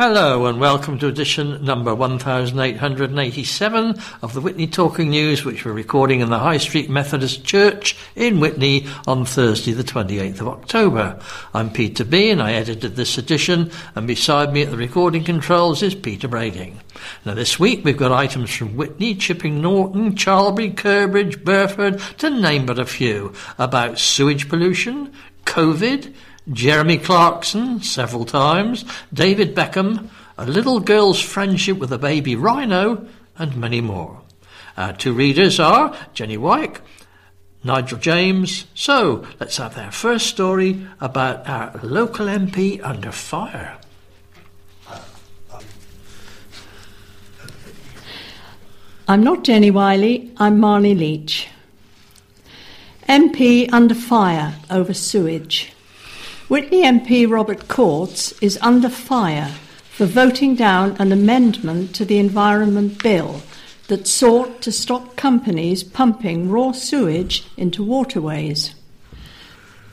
Hello and welcome to edition number 1887 of the Witney Talking News, which we're recording in the High Street Methodist Church in Witney on Thursday, the 28th of October. I'm Peter B, and I edited this edition, and beside me at the recording controls is Peter Brading. Now, this week we've got items from Whitney, Chipping Norton, Charlbury, Curbridge, Burford, to name but a few, about sewage pollution, COVID, Jeremy Clarkson several times, David Beckham, a little girl's friendship with a baby rhino, and many more. Our two readers are Jenny Wyke, Nigel James. So let's have our first story about our local MP under fire. I'm not Jenny Wiley, I'm Marnie Leach. MP under fire over sewage. Witney MP Robert Courts is under fire for voting down an amendment to the Environment Bill that sought to stop companies pumping raw sewage into waterways.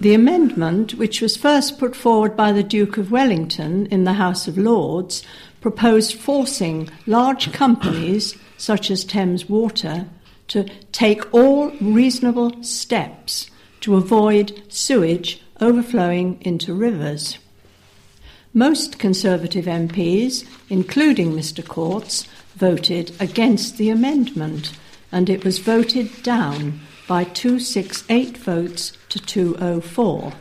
The amendment, which was first put forward by the Duke of Wellington in the House of Lords, proposed forcing large companies, such as Thames Water, to take all reasonable steps to avoid sewage overflowing into rivers. Most Conservative MPs, including Mr Courts, voted against the amendment, and it was voted down by 268 votes to 204.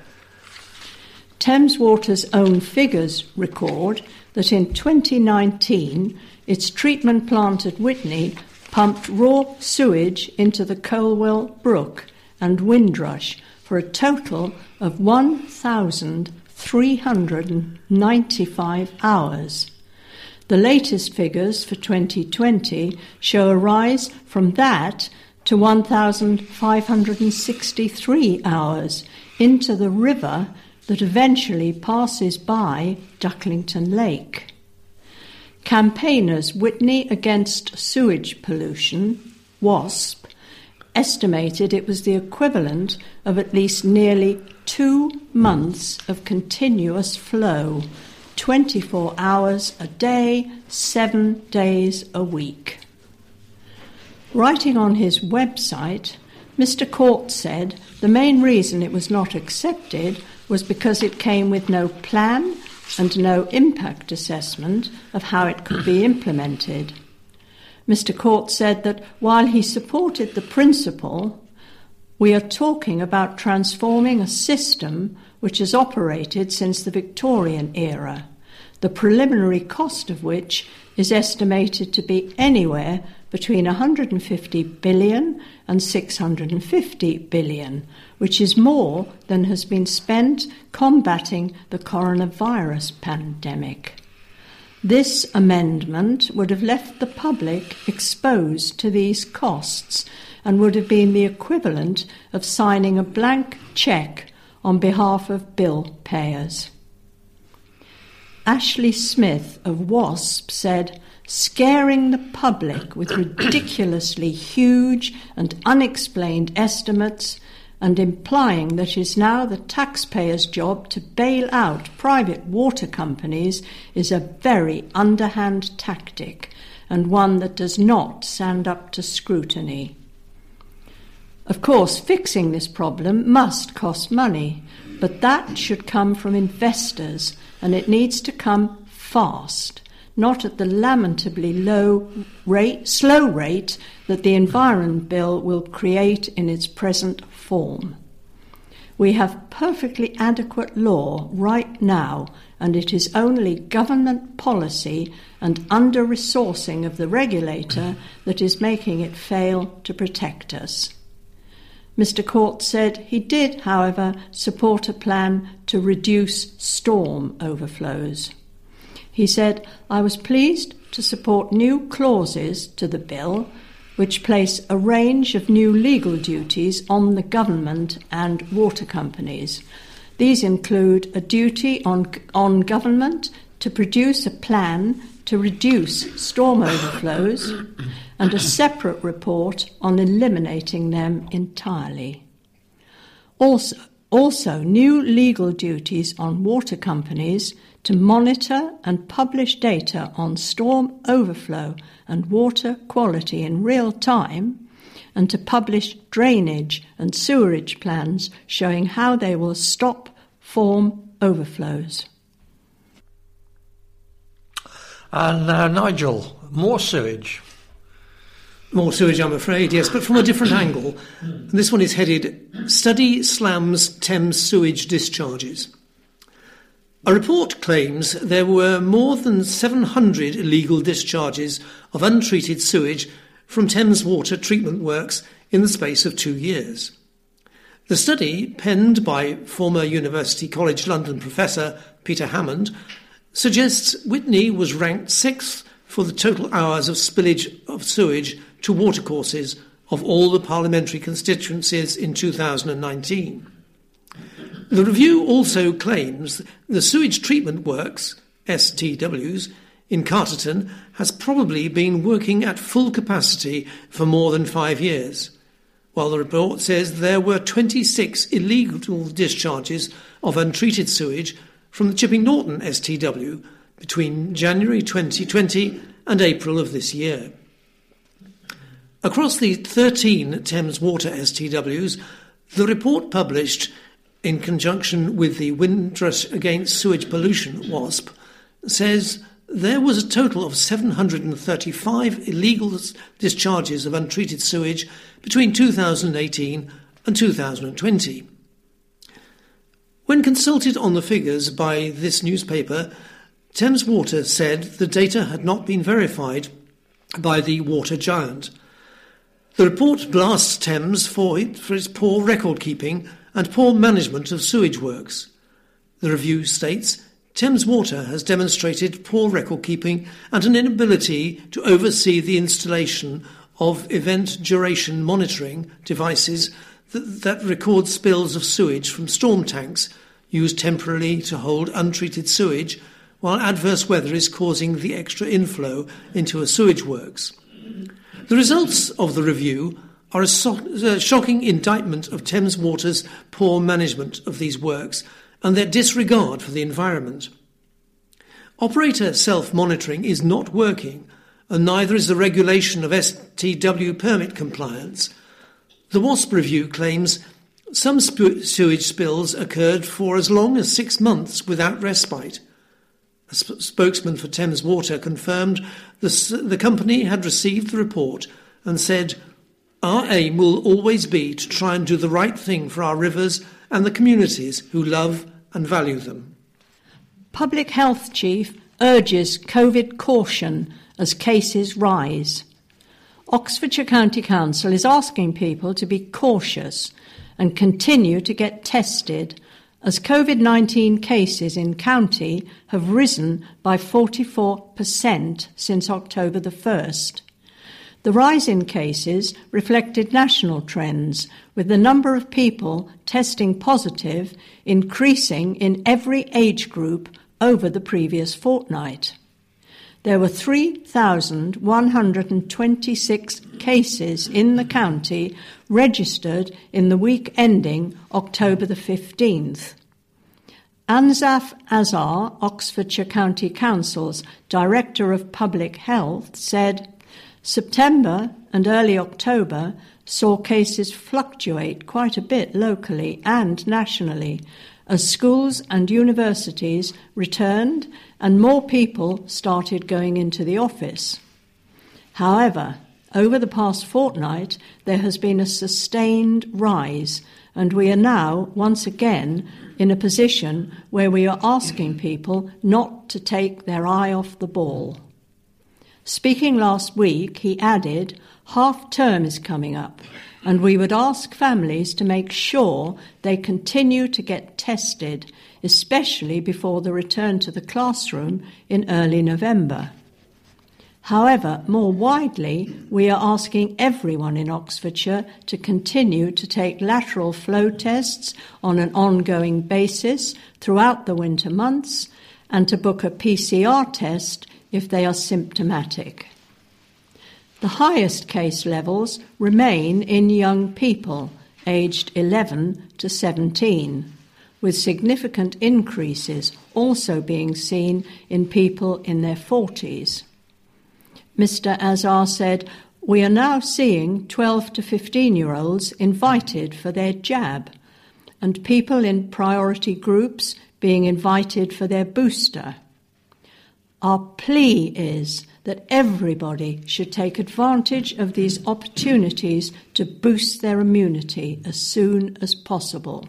Thames Water's own figures record that in 2019 its treatment plant at Witney pumped raw sewage into the Colwell Brook and Windrush for a total of 1,395 hours. The latest figures for 2020 show a rise from that to 1,563 hours into the river that eventually passes by Ducklington Lake. Campaigners Witney Against Sewage Pollution, WASP, estimated it was the equivalent of at least nearly two months of continuous flow, 24 hours a day, seven days a week. Writing on his website, Mr. Court said the main reason it was not accepted was because it came with no plan and no impact assessment of how it could be implemented. Mr. Court said that while he supported the principle, we are talking about transforming a system which has operated since the Victorian era, the preliminary cost of which is estimated to be anywhere between 150 billion and 650 billion, which is more than has been spent combating the coronavirus pandemic. This amendment would have left the public exposed to these costs and would have been the equivalent of signing a blank cheque on behalf of bill payers. Ashley Smith of WASP said, scaring the public with ridiculously huge and unexplained estimates and implying that it is now the taxpayer's job to bail out private water companies is a very underhand tactic and one that does not stand up to scrutiny. Of course, fixing this problem must cost money, but that should come from investors and it needs to come fast not at the lamentably low rate, slow rate that the Environment Bill will create in its present form. We have perfectly adequate law right now, and it is only government policy and under resourcing of the regulator that is making it fail to protect us. Mr. Court said he did, however, support a plan to reduce storm overflows. He said, I was pleased to support new clauses to the bill which place a range of new legal duties on the government and water companies. These include a duty on, on government to produce a plan to reduce storm overflows and a separate report on eliminating them entirely. Also, Also, new legal duties on water companies to monitor and publish data on storm overflow and water quality in real time, and to publish drainage and sewerage plans showing how they will stop form overflows. And now, Nigel, more sewage. More sewage, I'm afraid, yes, but from a different angle. This one is headed Study Slams Thames Sewage Discharges. A report claims there were more than 700 illegal discharges of untreated sewage from Thames Water Treatment Works in the space of two years. The study, penned by former University College London professor Peter Hammond, suggests Witney was ranked sixth for the total hours of spillage of sewage to watercourses of all the parliamentary constituencies in 2019. The review also claims the sewage treatment works, STWs, in Carterton has probably been working at full capacity for more than five years, while the report says there were 26 illegal discharges of untreated sewage from the Chipping Norton STW between January 2020 and April of this year. Across the 13 Thames Water STWs, the report published in conjunction with the Windrush Against Sewage Pollution, WASP, says there was a total of 735 illegal discharges of untreated sewage between 2018 and 2020. When consulted on the figures by this newspaper, Thames Water said the data had not been verified by the water giant. The report blasts Thames for, it, for its poor record keeping and poor management of sewage works. The review states Thames Water has demonstrated poor record keeping and an inability to oversee the installation of event duration monitoring devices that, that record spills of sewage from storm tanks used temporarily to hold untreated sewage while adverse weather is causing the extra inflow into a sewage works. The results of the review are a, so- a shocking indictment of Thames Water's poor management of these works and their disregard for the environment. Operator self monitoring is not working, and neither is the regulation of STW permit compliance. The WASP review claims some sewage spills occurred for as long as six months without respite. A sp- spokesman for Thames Water confirmed the, the company had received the report and said, Our aim will always be to try and do the right thing for our rivers and the communities who love and value them. Public Health Chief urges COVID caution as cases rise. Oxfordshire County Council is asking people to be cautious and continue to get tested as COVID 19 cases in county have risen by 44% since October the 1st. The rise in cases reflected national trends, with the number of people testing positive increasing in every age group over the previous fortnight. There were 3,126 cases in the county registered in the week ending October the 15th. Ansaf Azhar, Oxfordshire County Council's Director of Public Health, said September and early October saw cases fluctuate quite a bit locally and nationally as schools and universities returned and more people started going into the office. However, over the past fortnight, there has been a sustained rise, and we are now once again in a position where we are asking people not to take their eye off the ball. Speaking last week, he added, half term is coming up, and we would ask families to make sure they continue to get tested, especially before the return to the classroom in early November. However, more widely, we are asking everyone in Oxfordshire to continue to take lateral flow tests on an ongoing basis throughout the winter months and to book a PCR test if they are symptomatic. The highest case levels remain in young people, aged 11 to 17, with significant increases also being seen in people in their 40s. Mr. Azhar said, We are now seeing 12 to 15 year olds invited for their jab, and people in priority groups being invited for their booster. Our plea is that everybody should take advantage of these opportunities to boost their immunity as soon as possible.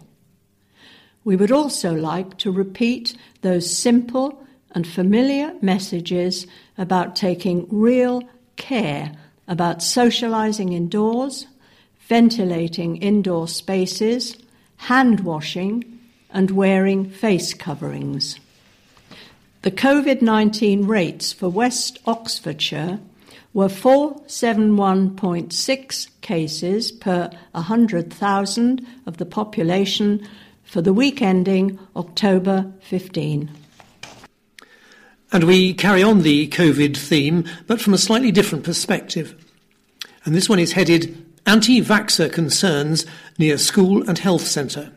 We would also like to repeat those simple and familiar messages about taking real care about socializing indoors, ventilating indoor spaces, hand washing, and wearing face coverings. The COVID 19 rates for West Oxfordshire were 471.6 cases per 100,000 of the population for the week ending October 15. And we carry on the COVID theme, but from a slightly different perspective. And this one is headed Anti Vaxxer Concerns near School and Health Centre.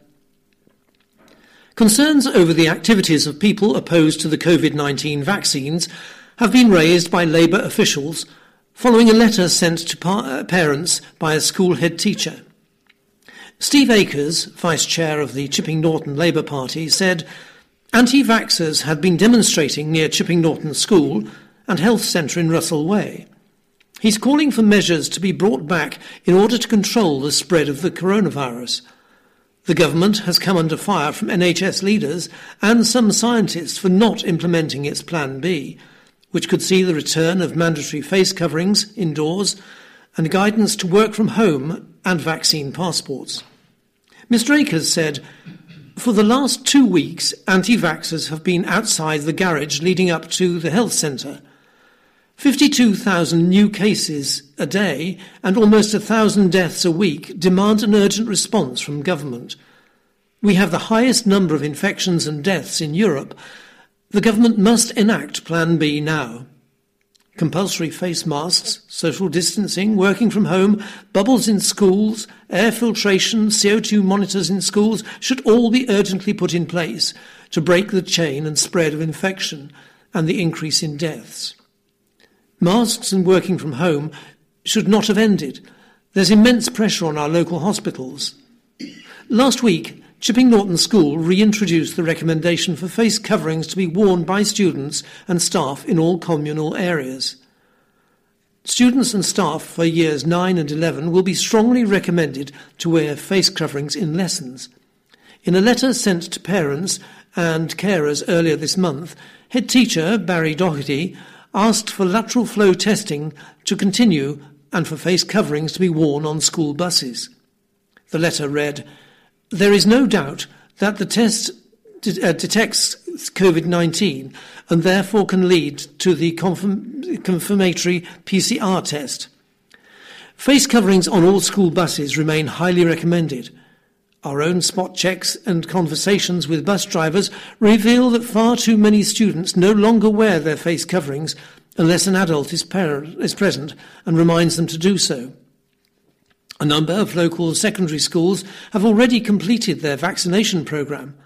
Concerns over the activities of people opposed to the COVID 19 vaccines have been raised by Labour officials following a letter sent to pa- uh, parents by a school head teacher. Steve Akers, vice chair of the Chipping Norton Labour Party, said anti vaxxers had been demonstrating near Chipping Norton School and Health Centre in Russell Way. He's calling for measures to be brought back in order to control the spread of the coronavirus. The government has come under fire from NHS leaders and some scientists for not implementing its Plan B, which could see the return of mandatory face coverings indoors and guidance to work from home and vaccine passports. Mr. Akers said, For the last two weeks, anti vaxxers have been outside the garage leading up to the health centre 52,000 new cases a day and almost 1,000 deaths a week demand an urgent response from government. We have the highest number of infections and deaths in Europe. The government must enact Plan B now. Compulsory face masks, social distancing, working from home, bubbles in schools, air filtration, CO2 monitors in schools should all be urgently put in place to break the chain and spread of infection and the increase in deaths. Masks and working from home should not have ended. There's immense pressure on our local hospitals. Last week, Chipping Norton School reintroduced the recommendation for face coverings to be worn by students and staff in all communal areas. Students and staff for years 9 and 11 will be strongly recommended to wear face coverings in lessons. In a letter sent to parents and carers earlier this month, head teacher Barry Doherty asked for lateral flow testing to continue and for face coverings to be worn on school buses. The letter read, There is no doubt that the test de- uh, detects COVID 19 and therefore can lead to the confirm- confirmatory PCR test. Face coverings on all school buses remain highly recommended. Our own spot checks and conversations with bus drivers reveal that far too many students no longer wear their face coverings unless an adult is, is present and reminds them to do so. A number of local secondary schools have already completed their vaccination programme.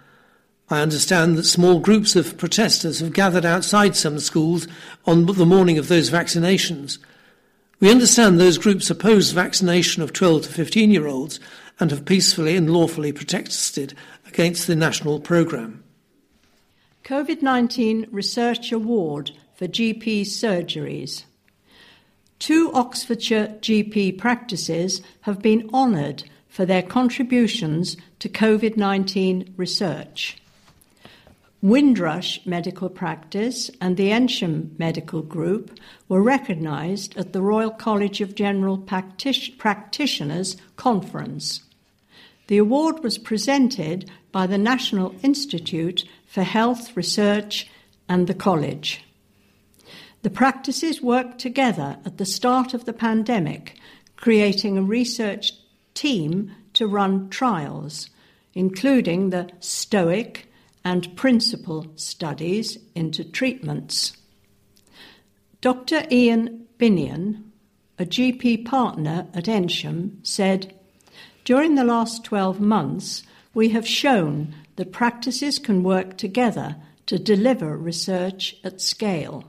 I understand that small groups of protesters have gathered outside some schools on the morning of those vaccinations. We understand those groups oppose vaccination of 12 to 15 year olds and have peacefully and lawfully protested against the national programme. COVID 19 Research Award for GP surgeries. Two Oxfordshire GP practices have been honoured for their contributions to COVID 19 research. Windrush Medical Practice and the Eynsham Medical Group were recognised at the Royal College of General Practic- Practitioners Conference. The award was presented by the National Institute for Health Research and the College. The practices worked together at the start of the pandemic, creating a research team to run trials, including the STOIC and Principle studies into treatments. Dr. Ian Binion, a GP partner at Eynsham, said, During the last 12 months, we have shown that practices can work together to deliver research at scale.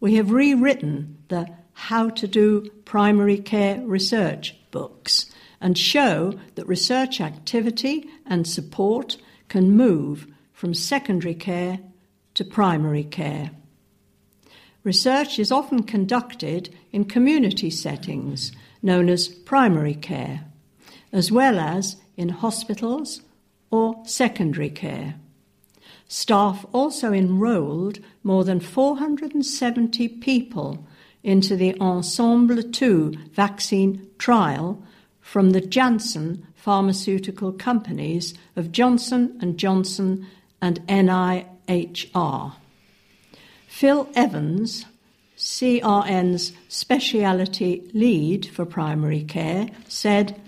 We have rewritten the How to Do Primary Care Research books and show that research activity and support can move from secondary care to primary care. Research is often conducted in community settings known as primary care, as well as in hospitals or secondary care. Staff also enrolled more than 470 people into the Ensemble 2 vaccine trial from the Janssen pharmaceutical companies of Johnson and Johnson and NIHR. Phil Evans, CRN's speciality lead for primary care, said,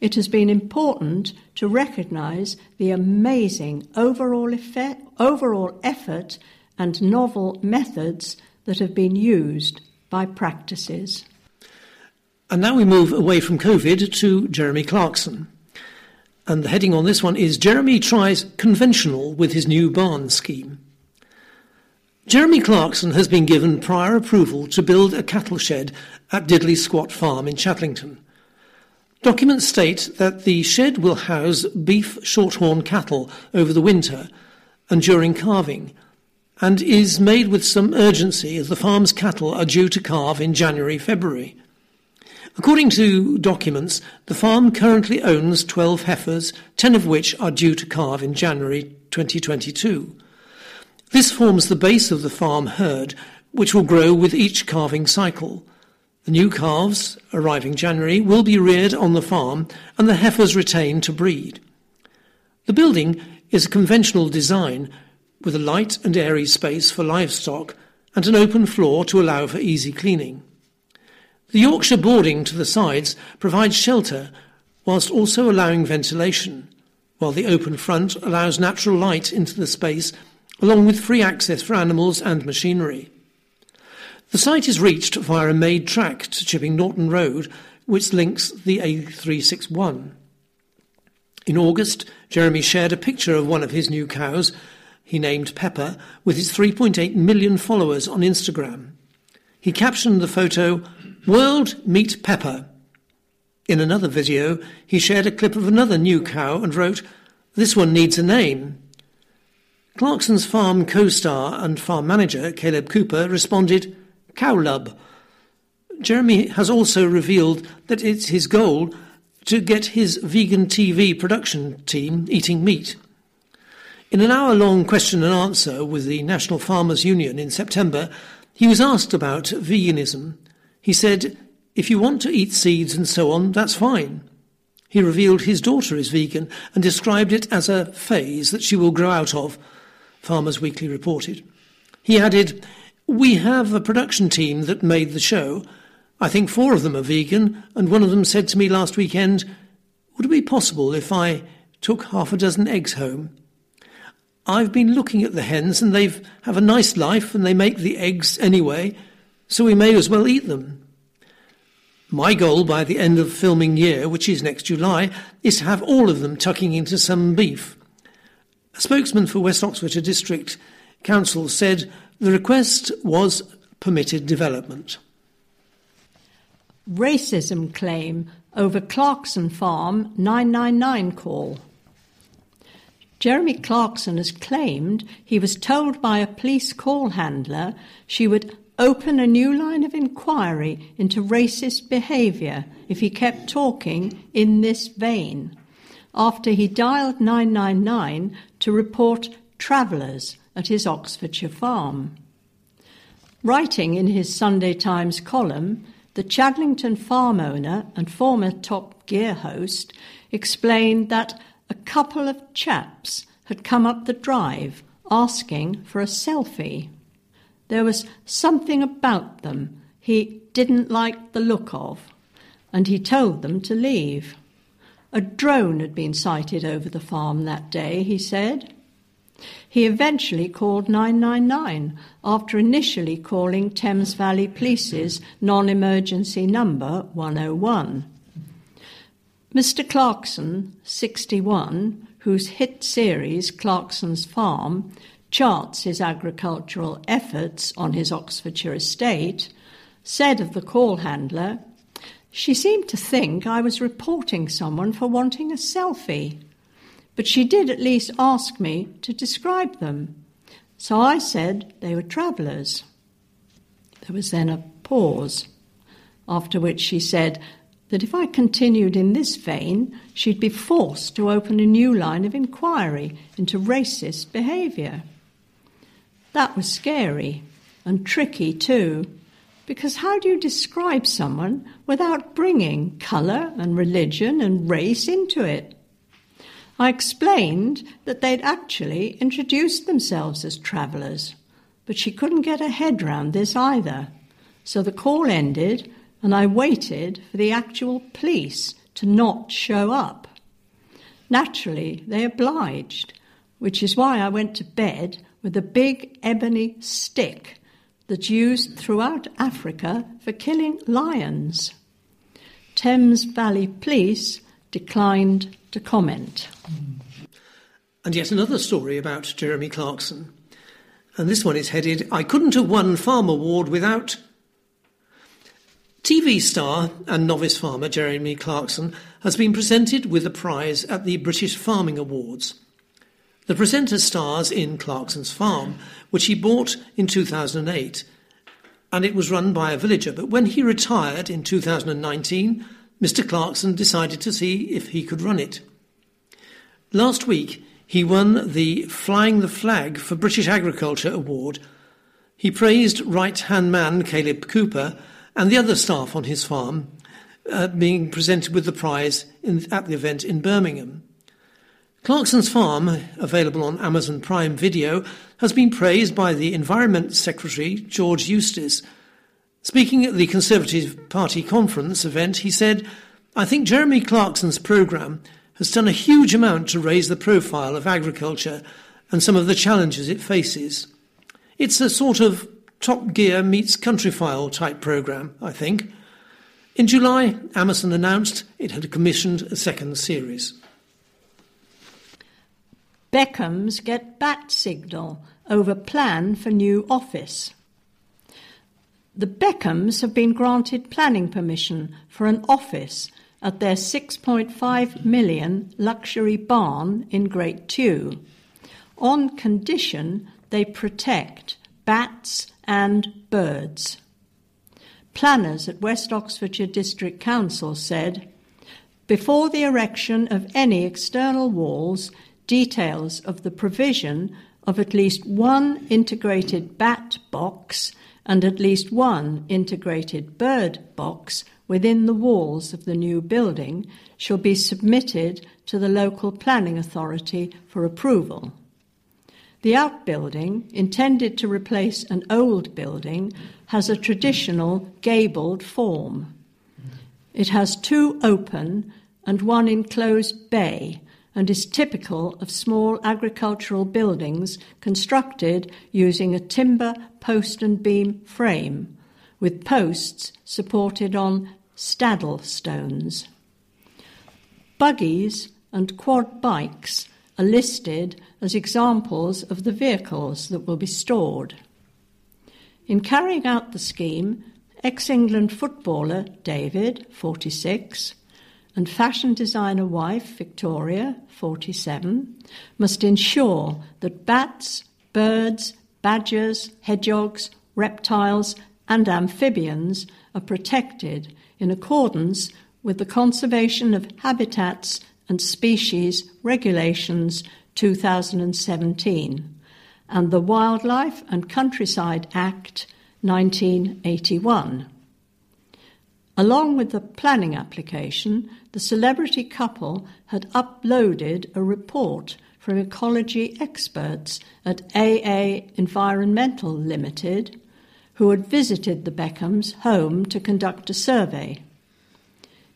It has been important to recognise the amazing overall, effect, overall effort and novel methods that have been used by practices. And now we move away from COVID to Jeremy Clarkson. And the heading on this one is Jeremy tries conventional with his new barn scheme. Jeremy Clarkson has been given prior approval to build a cattle shed at Diddly Squat Farm in Chadlington. Documents state that the shed will house beef shorthorn cattle over the winter and during calving, and is made with some urgency as the farm's cattle are due to calve in January February. According to documents, the farm currently owns 12 heifers, 10 of which are due to calve in January 2022. This forms the base of the farm herd, which will grow with each calving cycle. The new calves, arriving January, will be reared on the farm and the heifers retained to breed. The building is a conventional design with a light and airy space for livestock and an open floor to allow for easy cleaning. The Yorkshire boarding to the sides provides shelter whilst also allowing ventilation, while the open front allows natural light into the space along with free access for animals and machinery. The site is reached via a made track to Chipping Norton Road, which links the A361. In August, Jeremy shared a picture of one of his new cows, he named Pepper, with his 3.8 million followers on Instagram. He captioned the photo, World Meet Pepper. In another video, he shared a clip of another new cow and wrote, This one needs a name. Clarkson's farm co star and farm manager, Caleb Cooper, responded, Cowlub. Jeremy has also revealed that it's his goal to get his vegan TV production team eating meat. In an hour long question and answer with the National Farmers Union in September, he was asked about veganism. He said, If you want to eat seeds and so on, that's fine. He revealed his daughter is vegan and described it as a phase that she will grow out of Farmers Weekly reported. He added, We have a production team that made the show. I think four of them are vegan, and one of them said to me last weekend, Would it be possible if I took half a dozen eggs home? I've been looking at the hens, and they have a nice life, and they make the eggs anyway, so we may as well eat them. My goal by the end of filming year, which is next July, is to have all of them tucking into some beef. A spokesman for West Oxfordshire District Council said the request was permitted development. Racism claim over Clarkson Farm 999 call. Jeremy Clarkson has claimed he was told by a police call handler she would open a new line of inquiry into racist behaviour if he kept talking in this vein after he dialed 999 to report travellers at his Oxfordshire farm. Writing in his Sunday Times column, the Chadlington farm owner and former Top Gear host explained that a couple of chaps had come up the drive asking for a selfie. There was something about them he didn't like the look of, and he told them to leave. A drone had been sighted over the farm that day, he said. He eventually called 999 after initially calling Thames Valley Police's non emergency number 101. Mr. Clarkson, 61, whose hit series Clarkson's Farm charts his agricultural efforts on his Oxfordshire estate, said of the call handler, She seemed to think I was reporting someone for wanting a selfie, but she did at least ask me to describe them. So I said they were travellers. There was then a pause, after which she said that if I continued in this vein, she'd be forced to open a new line of inquiry into racist behaviour. That was scary and tricky too, because how do you describe someone without bringing colour and religion and race into it? I explained that they'd actually introduced themselves as travellers, but she couldn't get her head round this either. So the call ended, and I waited for the actual police to not show up. Naturally, they obliged, which is why I went to bed with a big ebony stick that's used throughout Africa for killing lions. Thames Valley Police declined to comment. And yet another story about Jeremy Clarkson. And this one is headed I couldn't have won Farm Award without. TV star and novice farmer Jeremy Clarkson has been presented with a prize at the British Farming Awards. The presenter stars in Clarkson's Farm, which he bought in 2008, and it was run by a villager. But when he retired in 2019, Mr. Clarkson decided to see if he could run it. Last week, he won the Flying the Flag for British Agriculture Award. He praised right hand man Caleb Cooper and the other staff on his farm uh, being presented with the prize in, at the event in Birmingham. Clarkson's Farm, available on Amazon Prime Video, has been praised by the Environment Secretary, George Eustice. Speaking at the Conservative Party conference event, he said, I think Jeremy Clarkson's programme has done a huge amount to raise the profile of agriculture and some of the challenges it faces. It's a sort of Top Gear meets Countryfile type programme, I think. In July, Amazon announced it had commissioned a second series. Beckhams get bat signal over plan for new office. The Beckhams have been granted planning permission for an office at their 6.5 million luxury barn in Great Tew, on condition they protect bats and birds. Planners at West Oxfordshire District Council said, before the erection of any external walls, details of the provision of at least one integrated bat box and at least one integrated bird box within the walls of the new building shall be submitted to the local planning authority for approval. The outbuilding, intended to replace an old building, has a traditional gabled form. It has two open and one enclosed bay and is typical of small agricultural buildings constructed using a timber post and beam frame with posts supported on staddle stones. Buggies and quad bikes are listed as examples of the vehicles that will be stored. In carrying out the scheme, ex England footballer David, 46, and fashion designer wife Victoria, 47, must ensure that bats, birds, badgers, hedgehogs, reptiles, and amphibians are protected in accordance with the Conservation of Habitats and Species Regulations 2017 and the Wildlife and Countryside Act 1981. Along with the planning application, the celebrity couple had uploaded a report from ecology experts at AA Environmental Limited, who had visited the Beckhams' home to conduct a survey.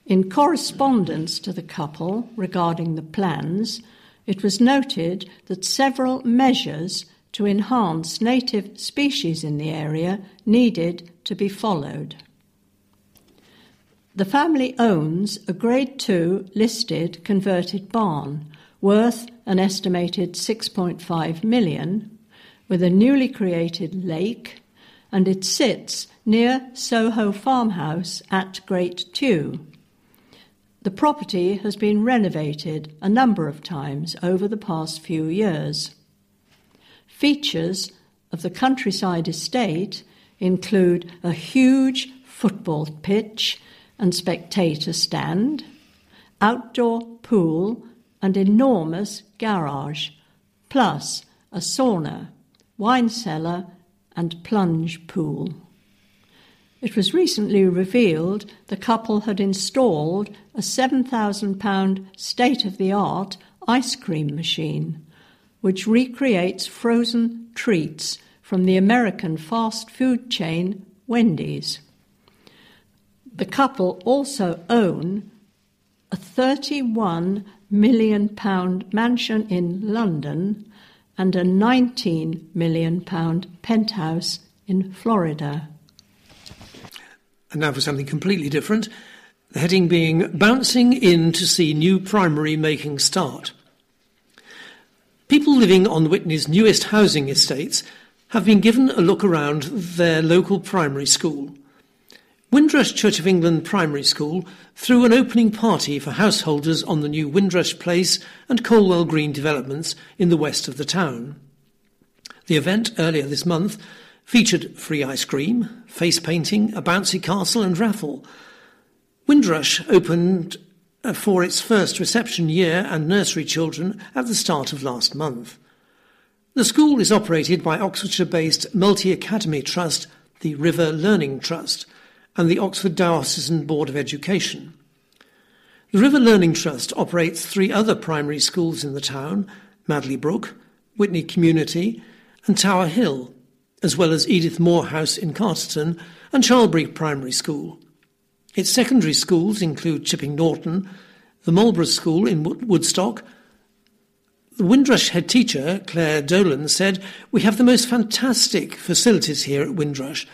In correspondence to the couple regarding the plans, it was noted that several measures to enhance native species in the area needed to be followed. The family owns a Grade 2 listed converted barn worth an estimated 6.5 million with a newly created lake and it sits near Soho Farmhouse at Great Tew. The property has been renovated a number of times over the past few years. Features of the countryside estate include a huge football pitch and spectator stand, outdoor pool, and enormous garage, plus a sauna, wine cellar, and plunge pool. It was recently revealed the couple had installed a £7,000 state of the art ice cream machine, which recreates frozen treats from the American fast food chain Wendy's. The couple also own a 31 million pound mansion in London and a 19 million pound penthouse in Florida. And now for something completely different. The heading being Bouncing in to see new primary making start. People living on Witney's newest housing estates have been given a look around their local primary school. Windrush Church of England Primary School threw an opening party for householders on the new Windrush Place and Colwell Green developments in the west of the town. The event earlier this month featured free ice cream, face painting, a bouncy castle, and raffle. Windrush opened uh, for its first reception year and nursery children at the start of last month. The school is operated by Oxfordshire based multi academy trust, the River Learning Trust and the Oxford Diocesan Board of Education. The River Learning Trust operates three other primary schools in the town Madley Brook, Witney Community, and Tower Hill, as well as Edith Moorhouse in Carterton and Charlbury Primary School. Its secondary schools include Chipping Norton, the Marlborough School in Woodstock. The Windrush head teacher, Claire Dolan, said, We have the most fantastic facilities here at Windrush,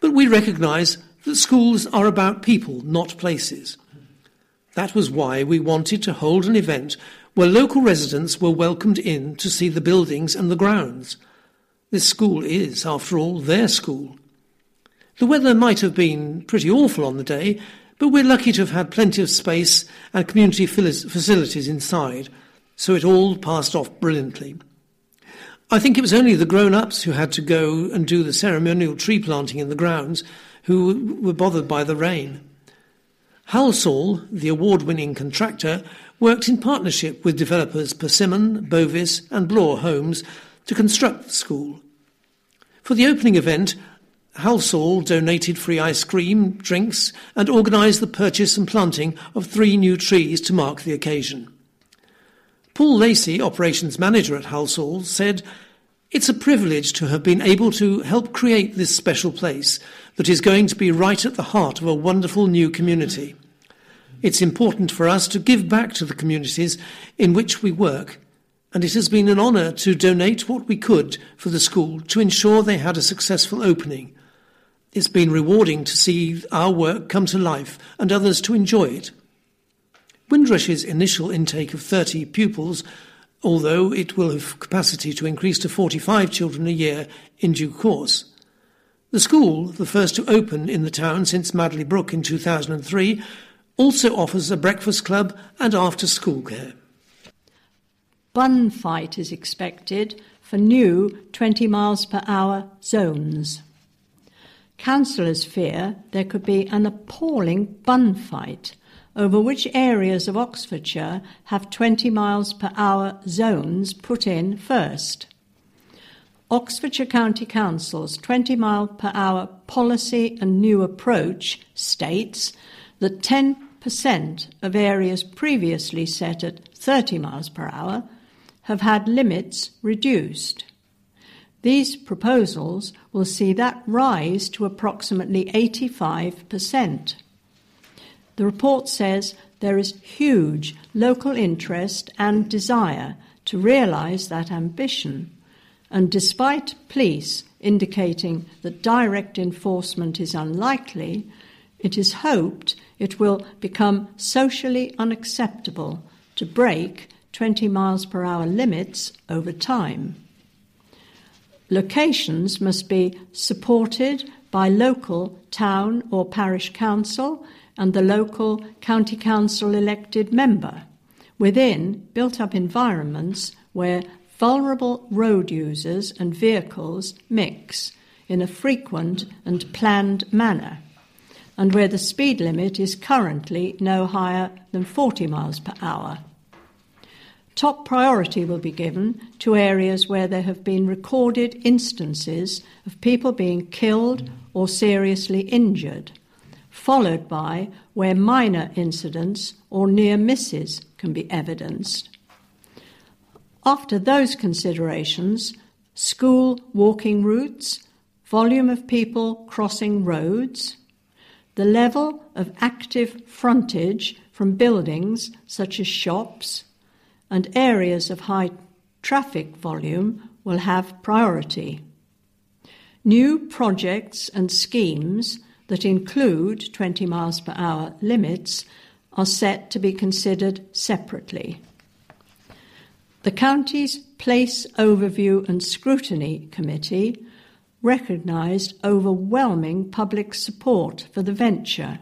but we recognise that schools are about people, not places. That was why we wanted to hold an event where local residents were welcomed in to see the buildings and the grounds. This school is, after all, their school. The weather might have been pretty awful on the day, but we're lucky to have had plenty of space and community facilities inside, so it all passed off brilliantly. I think it was only the grown ups who had to go and do the ceremonial tree planting in the grounds who were bothered by the rain. Halsall, the award winning contractor, worked in partnership with developers Persimmon, Bovis, and Bloor Homes to construct the school. For the opening event, Halsall donated free ice cream, drinks, and organised the purchase and planting of three new trees to mark the occasion. Paul Lacey, operations manager at Halsall, said, It's a privilege to have been able to help create this special place that is going to be right at the heart of a wonderful new community. It's important for us to give back to the communities in which we work, and it has been an honour to donate what we could for the school to ensure they had a successful opening. It's been rewarding to see our work come to life and others to enjoy it. Windrush's initial intake of 30 pupils, although it will have capacity to increase to 45 children a year in due course. The school, the first to open in the town since Madley Brook in 2003, also offers a breakfast club and after school care. Bun fight is expected for new 20 miles per hour zones. Councillors fear there could be an appalling bun fight over which areas of Oxfordshire have 20 miles per hour zones put in first. Oxfordshire County Council's 20 mile per hour policy and new approach states that 10% of areas previously set at 30 miles per hour have had limits reduced. These proposals will see that rise to approximately 85%. The report says there is huge local interest and desire to realise that ambition and despite police indicating that direct enforcement is unlikely, it is hoped it will become socially unacceptable to break 20 miles per hour limits over time. Locations must be supported by local town or parish council and the local county council elected member within built up environments where vulnerable road users and vehicles mix in a frequent and planned manner, and where the speed limit is currently no higher than 40 miles per hour. Top priority will be given to areas where there have been recorded instances of people being killed or seriously injured, followed by where minor incidents or near misses can be evidenced. After those considerations, school walking routes, volume of people crossing roads, the level of active frontage from buildings such as shops, and areas of high traffic volume will have priority. New projects and schemes that include 20 miles per hour limits are set to be considered separately. The county's Place Overview and Scrutiny Committee recognised overwhelming public support for the venture,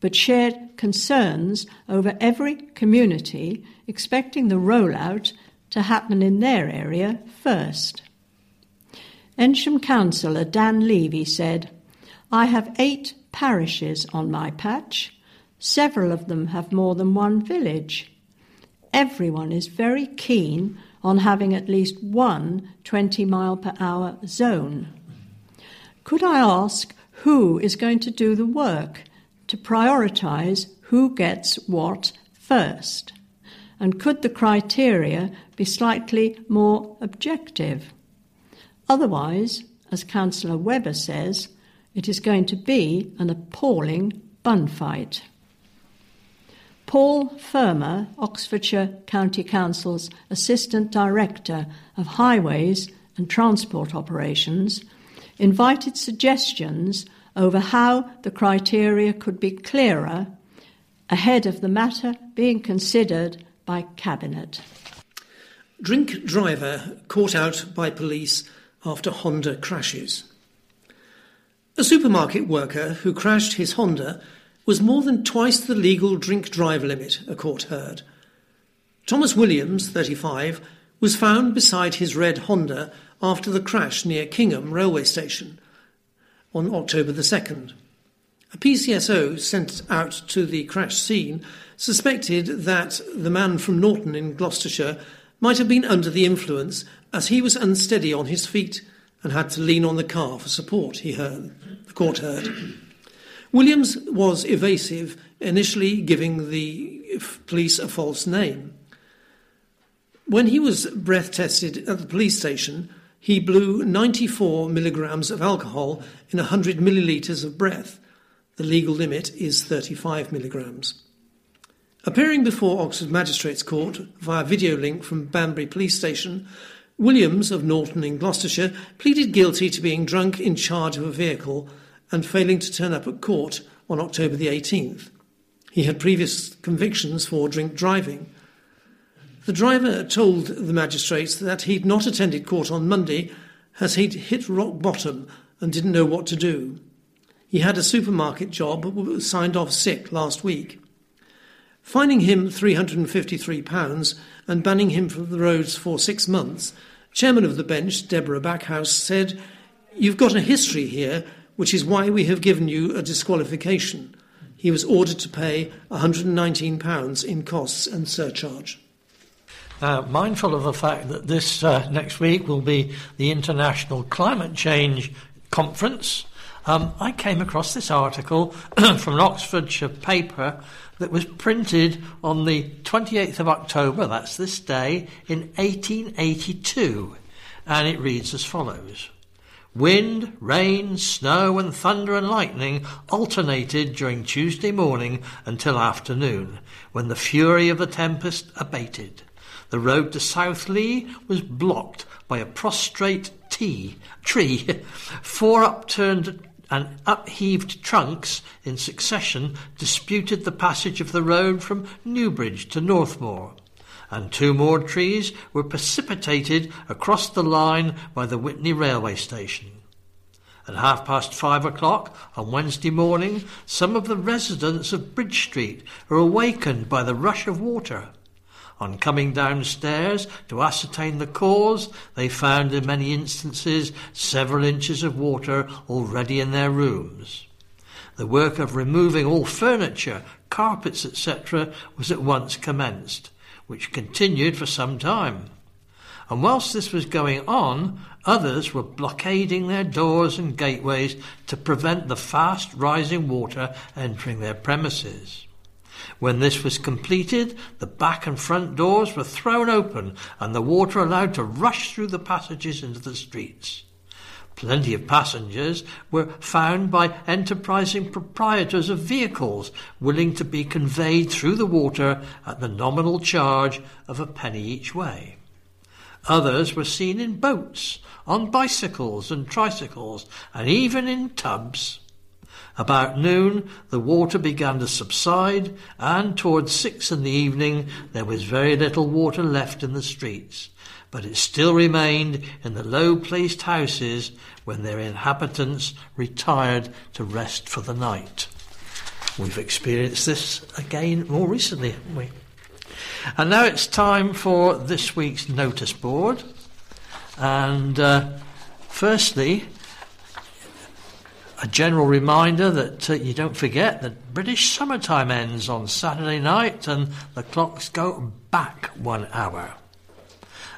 but shared concerns over every community expecting the rollout to happen in their area first. Eynsham councillor Dan Levy said, I have eight parishes on my patch. Several of them have more than one village. Everyone is very keen on having at least one 20 mile per hour zone. Could I ask who is going to do the work to prioritise who gets what first? And could the criteria be slightly more objective? Otherwise, as Councillor Webber says, it is going to be an appalling bun fight. Paul Fermer, Oxfordshire County Council's Assistant Director of Highways and Transport Operations, invited suggestions over how the criteria could be clearer ahead of the matter being considered by Cabinet. Drink driver caught out by police after Honda crashes. A supermarket worker who crashed his Honda was more than twice the legal drink drive limit, a court heard. Thomas Williams, 35, was found beside his red Honda after the crash near Kingham railway station on October the 2nd. A PCSO sent out to the crash scene suspected that the man from Norton in Gloucestershire might have been under the influence as he was unsteady on his feet and had to lean on the car for support, he heard, the court heard. Williams was evasive, initially giving the police a false name. When he was breath tested at the police station, he blew 94 milligrams of alcohol in 100 millilitres of breath. The legal limit is 35 milligrams. Appearing before Oxford Magistrates Court via video link from Banbury Police Station, Williams of Norton in Gloucestershire pleaded guilty to being drunk in charge of a vehicle and failing to turn up at court on October the 18th. He had previous convictions for drink driving. The driver told the magistrates that he'd not attended court on Monday as he'd hit rock bottom and didn't know what to do. He had a supermarket job but was signed off sick last week. Fining him £353 and banning him from the roads for six months, Chairman of the bench, Deborah Backhouse, said, You've got a history here which is why we have given you a disqualification. He was ordered to pay £119 in costs and surcharge. Uh, mindful of the fact that this uh, next week will be the International Climate Change Conference, um, I came across this article from an Oxfordshire paper that was printed on the 28th of October, that's this day, in 1882, and it reads as follows. Wind, rain, snow, and thunder and lightning alternated during Tuesday morning until afternoon, when the fury of the tempest abated. The road to South Leigh was blocked by a prostrate tea, tree, four upturned and upheaved trunks in succession disputed the passage of the road from Newbridge to Northmoor, and two more trees were precipitated across the line by the Witney railway station. At half past five o'clock on Wednesday morning, some of the residents of Bridge Street were awakened by the rush of water. On coming downstairs to ascertain the cause, they found in many instances several inches of water already in their rooms. The work of removing all furniture, carpets, etc., was at once commenced, which continued for some time. And whilst this was going on, others were blockading their doors and gateways to prevent the fast rising water entering their premises. When this was completed, the back and front doors were thrown open and the water allowed to rush through the passages into the streets. Plenty of passengers were found by enterprising proprietors of vehicles willing to be conveyed through the water at the nominal charge of a penny each way. Others were seen in boats, on bicycles and tricycles, and even in tubs. About noon, the water began to subside, and towards six in the evening, there was very little water left in the streets, but it still remained in the low placed houses when their inhabitants retired to rest for the night. We've experienced this again more recently, haven't we? And now it's time for this week's notice board. And uh, firstly, a general reminder that uh, you don't forget that British summertime ends on Saturday night and the clocks go back one hour.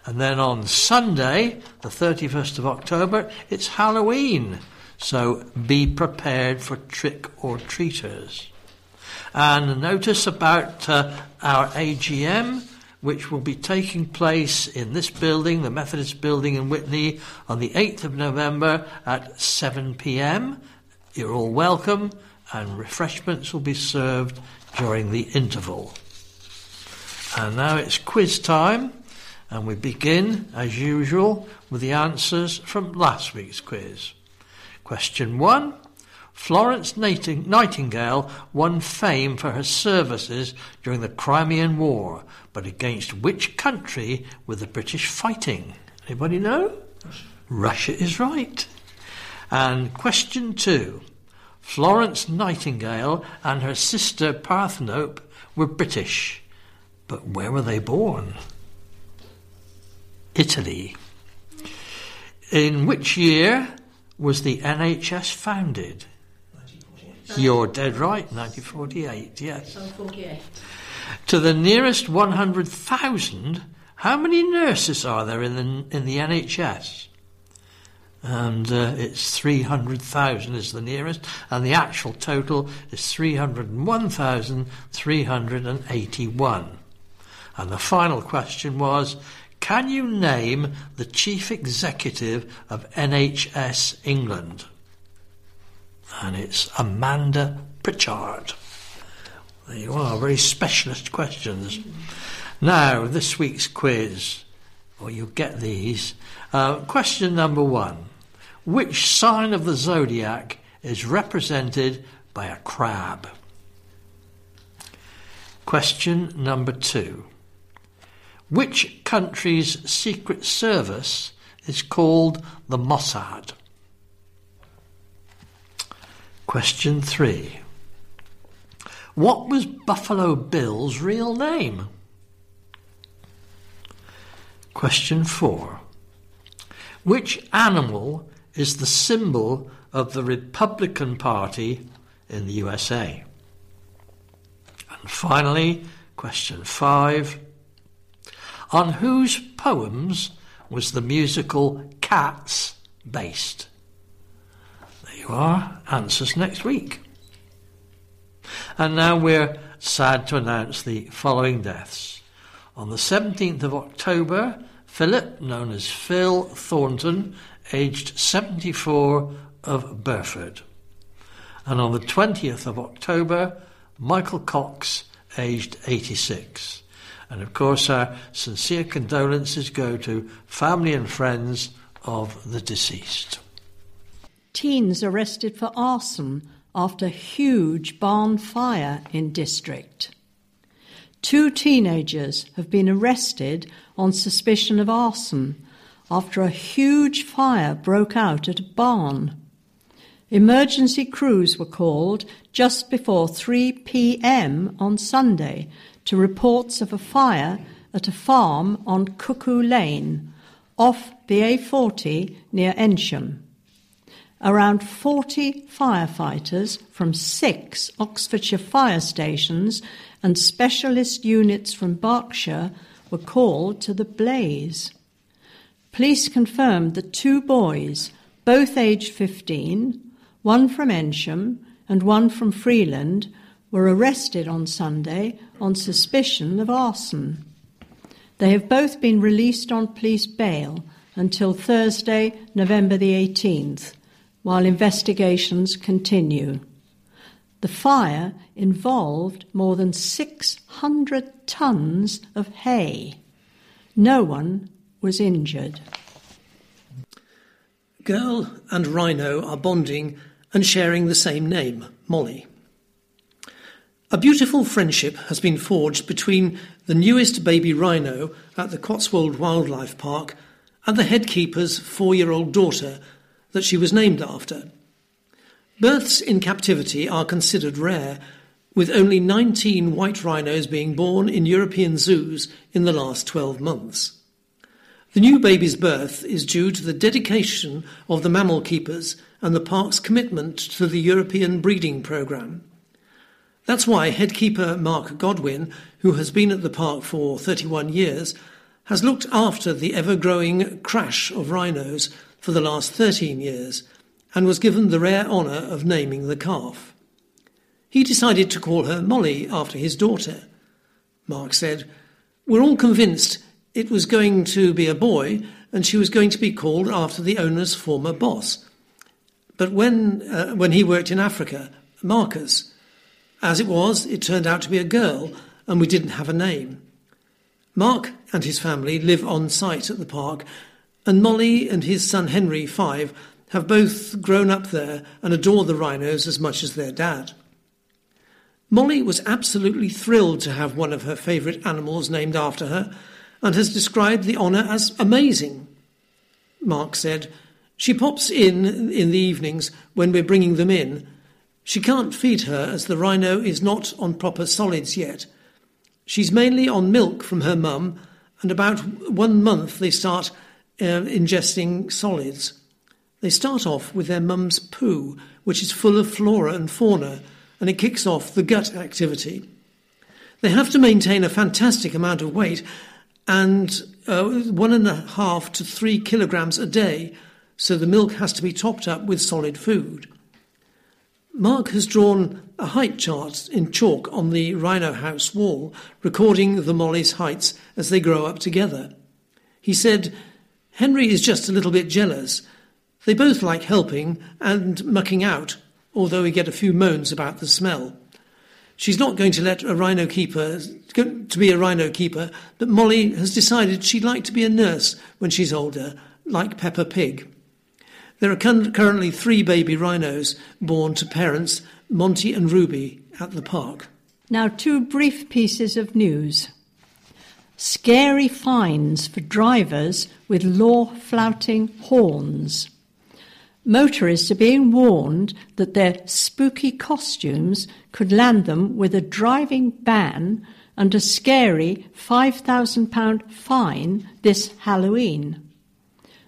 And then on Sunday, the 31st of October, it's Halloween. So be prepared for trick or treaters. And notice about uh, our AGM, which will be taking place in this building, the Methodist building in Witney, on the 8th of November at 7 pm. You're all welcome, and refreshments will be served during the interval. And now it's quiz time, and we begin, as usual, with the answers from last week's quiz. Question one Florence Nightingale won fame for her services during the Crimean War, but against which country were the British fighting? Anybody know? Russia is right. And question two Florence Nightingale and her sister Parthenope were British, but where were they born? Italy. In which year was the NHS founded? You're dead right, 1948, yes. 48. To the nearest 100,000, how many nurses are there in the, in the NHS? And uh, it's 300,000 is the nearest, and the actual total is 301,381. And the final question was Can you name the chief executive of NHS England? And it's Amanda Pritchard. There you are, very specialist questions. Now, this week's quiz, or you get these. Uh, question number one which sign of the zodiac is represented by a crab? Question number two. Which country's secret service is called the Mossad? Question three. What was Buffalo Bill's real name? Question four. Which animal is the symbol of the Republican Party in the USA. And finally, question five On whose poems was the musical Cats based? There you are, answers next week. And now we're sad to announce the following deaths. On the 17th of October, Philip, known as Phil Thornton, aged 74 of Burford. And on the 20th of October, Michael Cox, aged 86. And of course, our sincere condolences go to family and friends of the deceased. Teens arrested for arson after huge barn fire in district. Two teenagers have been arrested on suspicion of arson after a huge fire broke out at a barn. Emergency crews were called just before 3 p.m. on Sunday to reports of a fire at a farm on Cuckoo Lane off the A40 near Eynsham. Around 40 firefighters from six Oxfordshire fire stations and specialist units from Berkshire were called to the blaze. Police confirmed that two boys, both aged 15, one from Eynsham and one from Freeland, were arrested on Sunday on suspicion of arson. They have both been released on police bail until Thursday, November the 18th while investigations continue. The fire involved more than 600 tons of hay. No one was injured. Girl and Rhino are bonding and sharing the same name, Molly. A beautiful friendship has been forged between the newest baby rhino at the Cotswold Wildlife Park and the headkeeper's four year old daughter, that she was named after. Births in captivity are considered rare, with only 19 white rhinos being born in European zoos in the last 12 months. The new baby's birth is due to the dedication of the mammal keepers and the park's commitment to the European breeding programme. That's why head keeper Mark Godwin, who has been at the park for 31 years, has looked after the ever growing crash of rhinos for the last 13 years and was given the rare honour of naming the calf. He decided to call her Molly after his daughter. Mark said, We're all convinced it was going to be a boy and she was going to be called after the owner's former boss. But when, uh, when he worked in Africa, Marcus. As it was, it turned out to be a girl and we didn't have a name. Mark and his family live on site at the park and Molly and his son Henry, five, have both grown up there and adore the rhinos as much as their dad. Molly was absolutely thrilled to have one of her favourite animals named after her and has described the honour as amazing. Mark said, She pops in in the evenings when we're bringing them in. She can't feed her as the rhino is not on proper solids yet. She's mainly on milk from her mum, and about one month they start uh, ingesting solids. They start off with their mum's poo, which is full of flora and fauna, and it kicks off the gut activity. They have to maintain a fantastic amount of weight and uh, one and a half to three kilograms a day, so the milk has to be topped up with solid food. Mark has drawn a height chart in chalk on the Rhino House wall, recording the Molly's heights as they grow up together. He said, Henry is just a little bit jealous. They both like helping and mucking out, although we get a few moans about the smell. She's not going to let a rhino keeper to be a rhino keeper, but Molly has decided she'd like to be a nurse when she's older, like Peppa Pig. There are currently three baby rhinos born to parents, Monty and Ruby, at the park. Now, two brief pieces of news scary fines for drivers with law flouting horns. Motorists are being warned that their spooky costumes could land them with a driving ban and a scary £5,000 fine this Halloween.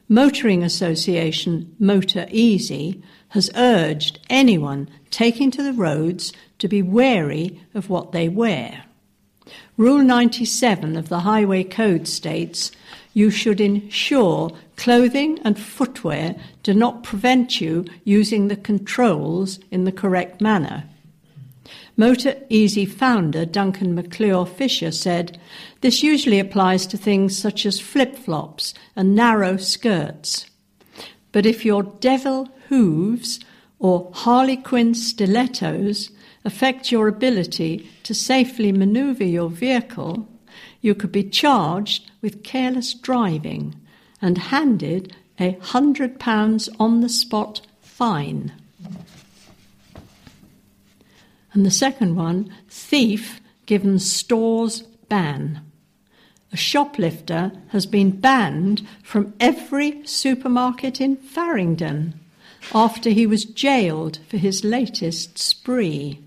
Motoring Association MotorEasy has urged anyone taking to the roads to be wary of what they wear. Rule 97 of the Highway Code states you should ensure clothing and footwear do not prevent you using the controls in the correct manner. Motor Easy founder Duncan McClure Fisher said, This usually applies to things such as flip flops and narrow skirts. But if your devil hooves or Harlequin stilettos affect your ability to safely maneuver your vehicle, you could be charged with careless driving and handed a £100 on the spot fine. And the second one, thief given stores ban. A shoplifter has been banned from every supermarket in Faringdon after he was jailed for his latest spree.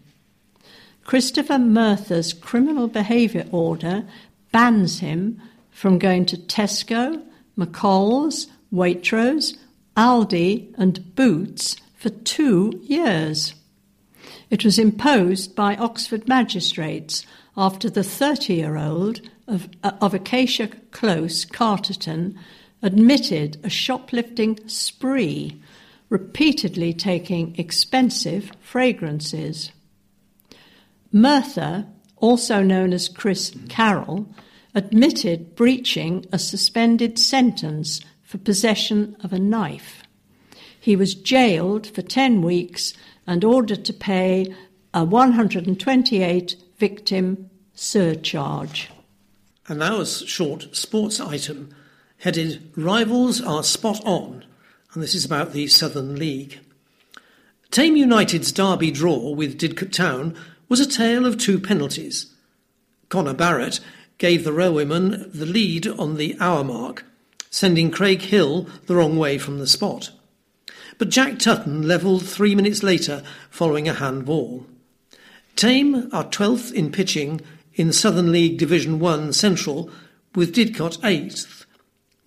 Christopher Murtha's criminal behaviour order bans him from going to Tesco, McColl's, Waitrose, Aldi, and Boots for two years. It was imposed by Oxford magistrates after the 30 year old of, uh, of Acacia Close, Carterton, admitted a shoplifting spree, repeatedly taking expensive fragrances. Murtha, also known as Chris Carroll, admitted breaching a suspended sentence for possession of a knife. He was jailed for 10 weeks and ordered to pay a 128 victim surcharge. And now a short sports item headed Rivals Are Spot On, and this is about the Southern League. Thame United's derby draw with Didcot Town was a tale of two penalties. Connor Barrett gave the railwaymen the lead on the hour mark, sending Craig Hill the wrong way from the spot. But Jack Tutton levelled three minutes later following a handball. Thame are 12th in pitching in Southern League Division 1 Central, with Didcot 8th.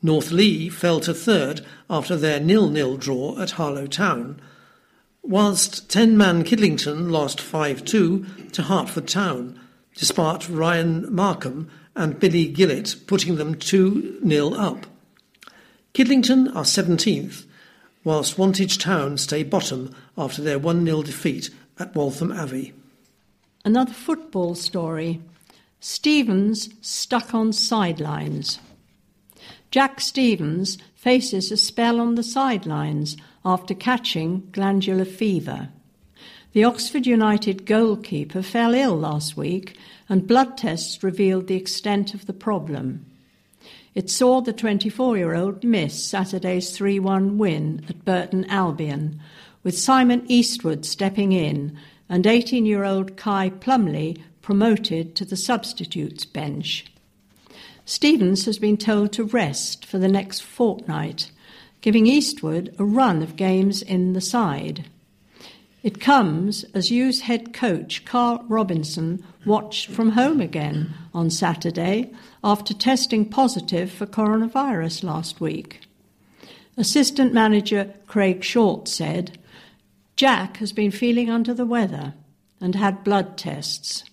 North Leigh fell to third after their nil-nil draw at Harlow Town, whilst 10-man Kidlington lost 5-2 to Hertford Town, despite Ryan Markham and Billy Gillett putting them 2-0 up. Kidlington are 17th, whilst Wantage Town stay bottom after their 1-0 defeat at Waltham Abbey. Another football story. Stevens stuck on sidelines. Jack Stevens faces a spell on the sidelines after catching glandular fever. The Oxford United goalkeeper fell ill last week and blood tests revealed the extent of the problem. It saw the 24 year old miss Saturday's 3 1 win at Burton Albion, with Simon Eastwood stepping in and 18 year old Kai Plumley promoted to the substitutes bench. Stevens has been told to rest for the next fortnight, giving Eastwood a run of games in the side. It comes as U's head coach Carl Robinson watched from home again on Saturday after testing positive for coronavirus last week. Assistant manager Craig Short said, Jack has been feeling under the weather and had blood tests.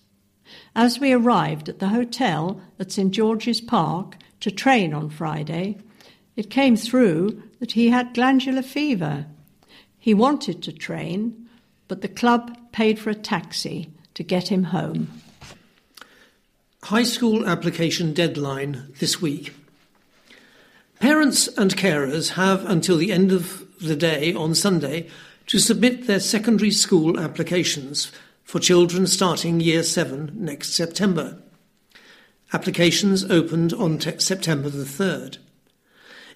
As we arrived at the hotel at St George's Park to train on Friday, it came through that he had glandular fever. He wanted to train, but the club paid for a taxi to get him home. High school application deadline this week. Parents and carers have until the end of the day on Sunday to submit their secondary school applications for children starting Year 7 next September. Applications opened on te- September the 3rd.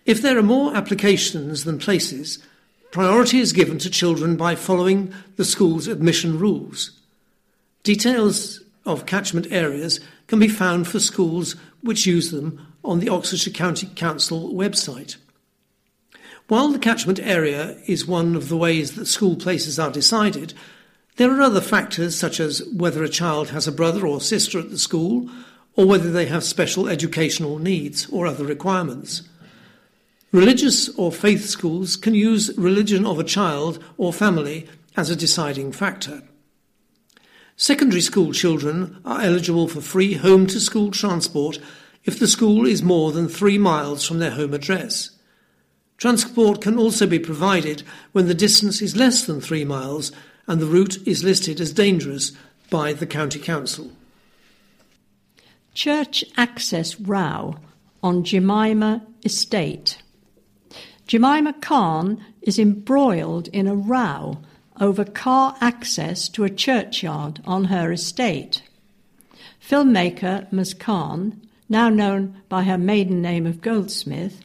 If there are more applications than places, priority is given to children by following the school's admission rules. Details of catchment areas can be found for schools which use them on the Oxfordshire County Council website. While the catchment area is one of the ways that school places are decided, there are other factors such as whether a child has a brother or sister at the school, or whether they have special educational needs or other requirements. Religious or faith schools can use religion of a child or family as a deciding factor. Secondary school children are eligible for free home to school transport if the school is more than three miles from their home address. Transport can also be provided when the distance is less than three miles and the route is listed as dangerous by the County Council. Church access row on Jemima Estate. Jemima Khan is embroiled in a row over car access to a churchyard on her estate. Filmmaker Ms. Khan, now known by her maiden name of Goldsmith,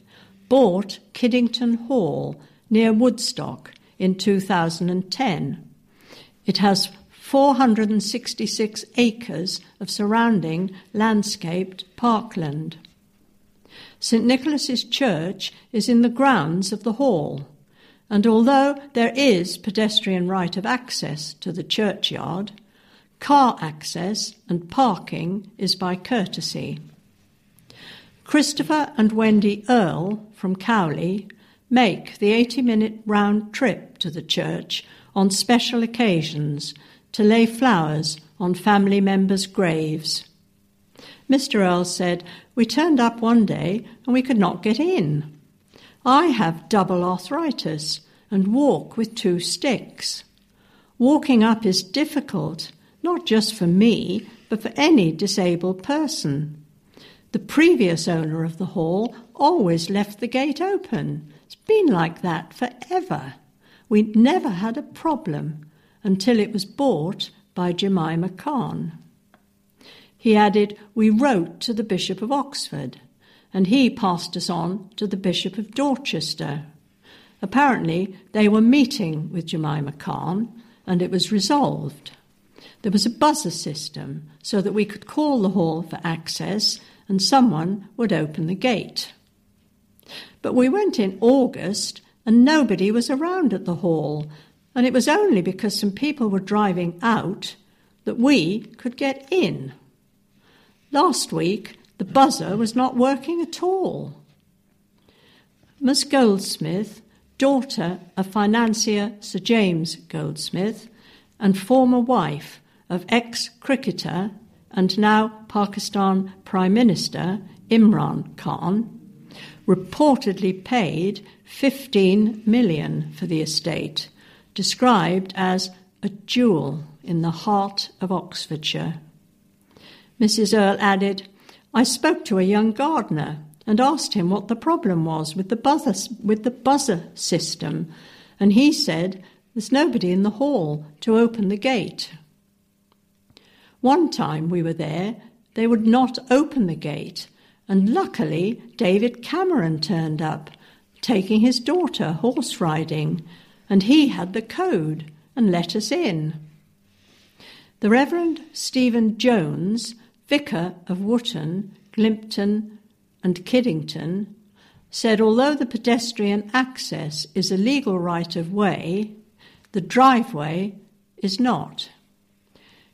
bought Kiddington Hall near Woodstock in 2010. It has 466 acres of surrounding landscaped parkland. St Nicholas's Church is in the grounds of the hall, and although there is pedestrian right of access to the churchyard, car access and parking is by courtesy. Christopher and Wendy Earle from Cowley make the 80 minute round trip to the church on special occasions to lay flowers on family members' graves. Mr. Earle said, We turned up one day and we could not get in. I have double arthritis and walk with two sticks. Walking up is difficult, not just for me, but for any disabled person. The previous owner of the hall always left the gate open. It's been like that forever. We never had a problem until it was bought by Jemima Khan. He added, We wrote to the Bishop of Oxford, and he passed us on to the Bishop of Dorchester. Apparently, they were meeting with Jemima Khan, and it was resolved. There was a buzzer system so that we could call the hall for access and someone would open the gate. But we went in August and nobody was around at the hall, and it was only because some people were driving out that we could get in. Last week, the buzzer was not working at all. Miss Goldsmith, daughter of financier Sir James Goldsmith and former wife of ex cricketer and now Pakistan Prime Minister Imran Khan, reportedly paid 15 million for the estate, described as a jewel in the heart of Oxfordshire. Mrs. Earle added, I spoke to a young gardener and asked him what the problem was with the buzzer, with the buzzer system, and he said there's nobody in the hall to open the gate. One time we were there, they would not open the gate, and luckily David Cameron turned up, taking his daughter horse riding, and he had the code and let us in. The Reverend Stephen Jones, vicar of Wootton, Glympton, and Kiddington, said although the pedestrian access is a legal right of way, the driveway is not.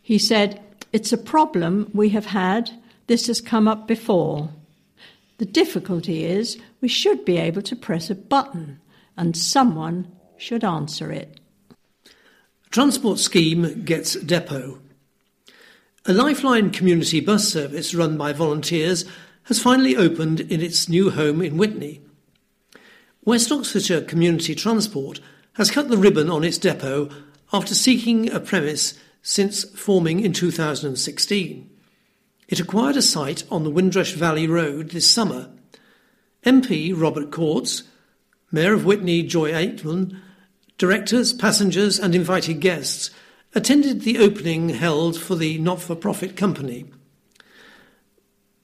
He said, It's a problem we have had. This has come up before. The difficulty is we should be able to press a button and someone should answer it. Transport scheme gets depot. A Lifeline community bus service run by volunteers has finally opened in its new home in Witney. West Oxfordshire Community Transport has cut the ribbon on its depot after seeking a premise since forming in 2016. It acquired a site on the Windrush Valley Road this summer. MP Robert Courts, Mayor of Witney Joy Aitman, directors, passengers, and invited guests attended the opening held for the not for profit company.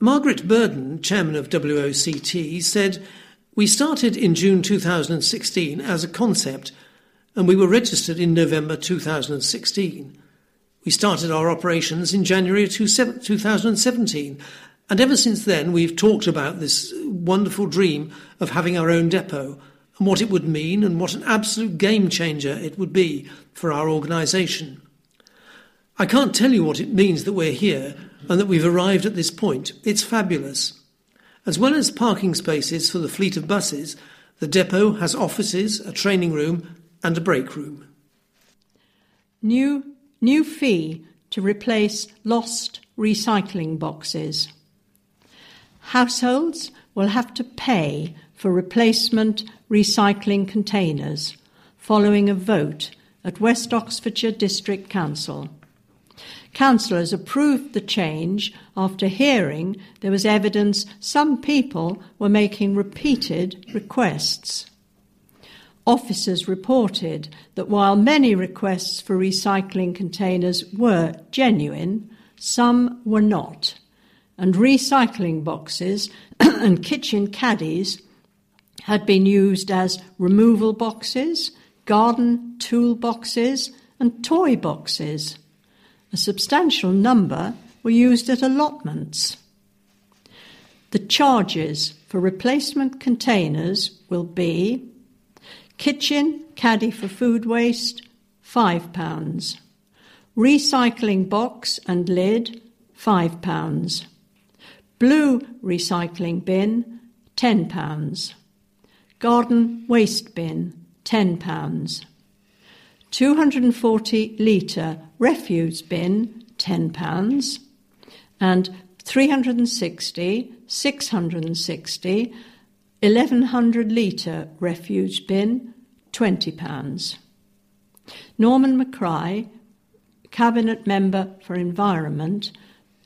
Margaret Burden, chairman of WOCT, said, We started in June 2016 as a concept and we were registered in November 2016. We started our operations in January 2017, and ever since then we've talked about this wonderful dream of having our own depot and what it would mean and what an absolute game changer it would be for our organisation. I can't tell you what it means that we're here and that we've arrived at this point. It's fabulous. As well as parking spaces for the fleet of buses, the depot has offices, a training room, and a break room. New, new fee to replace lost recycling boxes. Households will have to pay for replacement recycling containers following a vote at West Oxfordshire District Council. Councillors approved the change after hearing there was evidence some people were making repeated requests. Officers reported that while many requests for recycling containers were genuine, some were not, and recycling boxes and kitchen caddies had been used as removal boxes, garden toolboxes, and toy boxes. A substantial number were used at allotments. The charges for replacement containers will be kitchen caddy for food waste, £5. Recycling box and lid, £5. Blue recycling bin, £10. Garden waste bin, £10. 240 litre refuse bin, £10. And 360, 660, 1100 litre refuse bin, £20. Norman MacRae, Cabinet Member for Environment,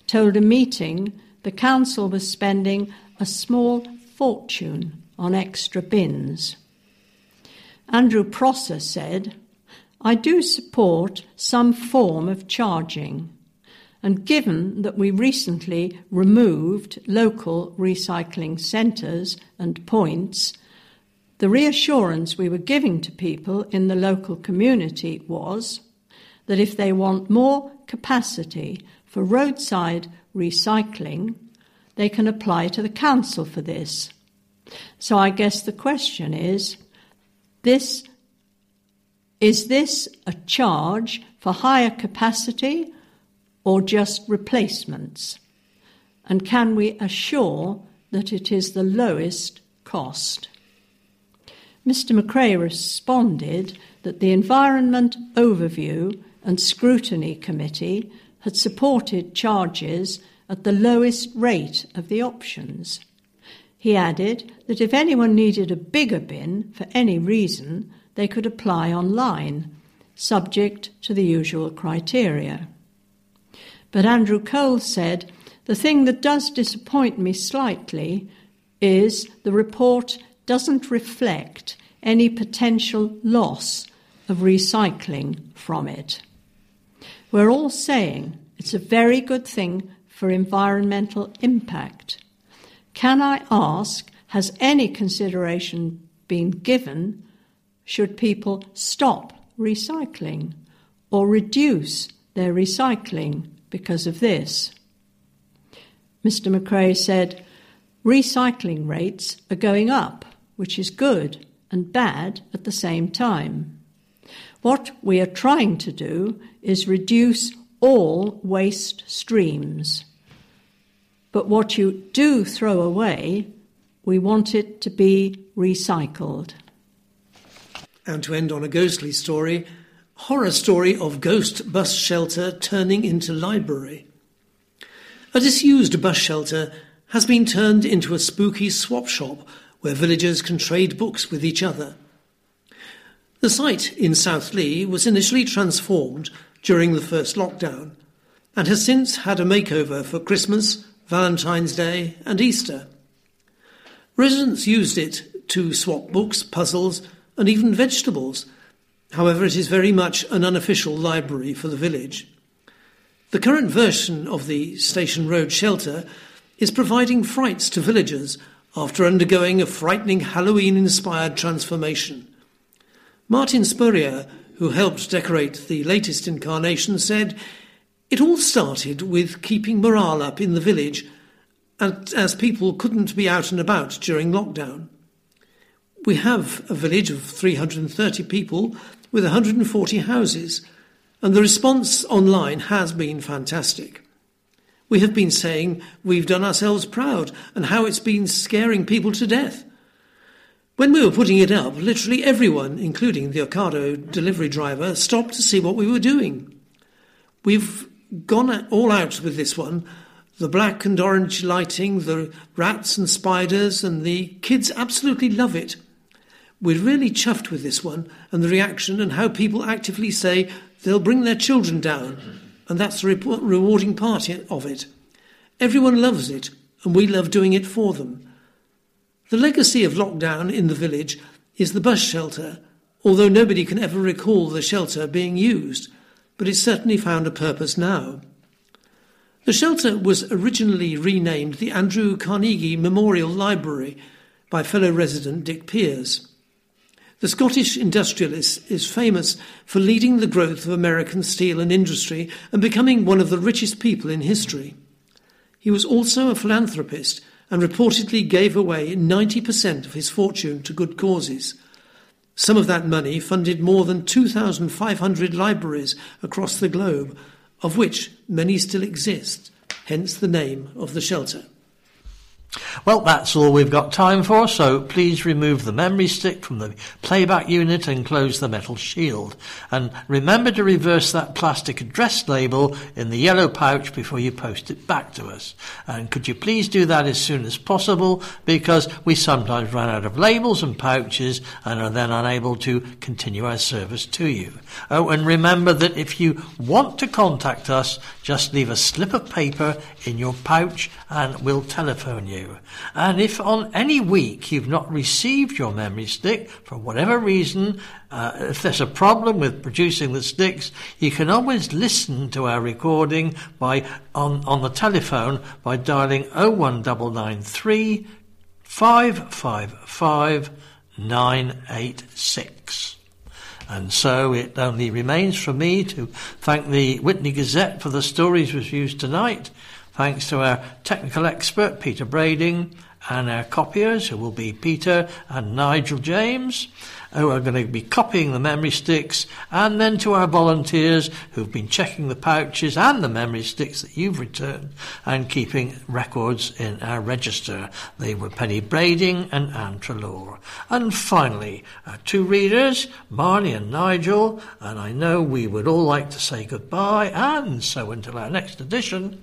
told a meeting the Council was spending a small fortune on extra bins. Andrew Prosser said, I do support some form of charging, and given that we recently removed local recycling centres and points, the reassurance we were giving to people in the local community was that if they want more capacity for roadside recycling, they can apply to the council for this. So I guess the question is this is this a charge for higher capacity or just replacements? And can we assure that it is the lowest cost? Mr. McRae responded that the Environment Overview and Scrutiny Committee had supported charges at the lowest rate of the options. He added that if anyone needed a bigger bin for any reason, they could apply online, subject to the usual criteria. But Andrew Cole said, The thing that does disappoint me slightly is the report doesn't reflect any potential loss of recycling from it. We're all saying it's a very good thing for environmental impact. Can I ask, has any consideration been given should people stop recycling or reduce their recycling because of this? Mr. McRae said, recycling rates are going up, which is good and bad at the same time. What we are trying to do is reduce all waste streams. But what you do throw away, we want it to be recycled. And to end on a ghostly story, horror story of ghost bus shelter turning into library. A disused bus shelter has been turned into a spooky swap shop where villagers can trade books with each other. The site in South Leigh was initially transformed during the first lockdown and has since had a makeover for Christmas, Valentine's Day, and Easter. Residents used it to swap books, puzzles, and even vegetables. However, it is very much an unofficial library for the village. The current version of the Station Road shelter is providing frights to villagers after undergoing a frightening Halloween inspired transformation. Martin Spurrier, who helped decorate the latest incarnation, said, It all started with keeping morale up in the village as people couldn't be out and about during lockdown. We have a village of 330 people with 140 houses, and the response online has been fantastic. We have been saying we've done ourselves proud and how it's been scaring people to death. When we were putting it up, literally everyone, including the Ocado delivery driver, stopped to see what we were doing. We've gone all out with this one the black and orange lighting, the rats and spiders, and the kids absolutely love it. We're really chuffed with this one and the reaction and how people actively say they'll bring their children down. And that's the rewarding part of it. Everyone loves it, and we love doing it for them. The legacy of lockdown in the village is the bus shelter, although nobody can ever recall the shelter being used, but it's certainly found a purpose now. The shelter was originally renamed the Andrew Carnegie Memorial Library by fellow resident Dick Pears. The Scottish industrialist is famous for leading the growth of American steel and industry and becoming one of the richest people in history. He was also a philanthropist and reportedly gave away 90% of his fortune to good causes. Some of that money funded more than 2,500 libraries across the globe, of which many still exist, hence the name of the shelter. Well, that's all we've got time for, so please remove the memory stick from the playback unit and close the metal shield. And remember to reverse that plastic address label in the yellow pouch before you post it back to us. And could you please do that as soon as possible because we sometimes run out of labels and pouches and are then unable to continue our service to you. Oh, and remember that if you want to contact us, just leave a slip of paper in your pouch and we'll telephone you. And if on any week you've not received your memory stick for whatever reason, uh, if there's a problem with producing the sticks, you can always listen to our recording by on, on the telephone by dialing 01993 555 986. And so it only remains for me to thank the Witney Gazette for the stories we've used tonight thanks to our technical expert, Peter Brading, and our copiers, who will be Peter and Nigel James, who are going to be copying the memory sticks, and then to our volunteers who've been checking the pouches and the memory sticks that you've returned and keeping records in our register. They were Penny Brading and Anne Trelaw. And finally, our two readers, Marnie and Nigel, and I know we would all like to say goodbye, and so until our next edition,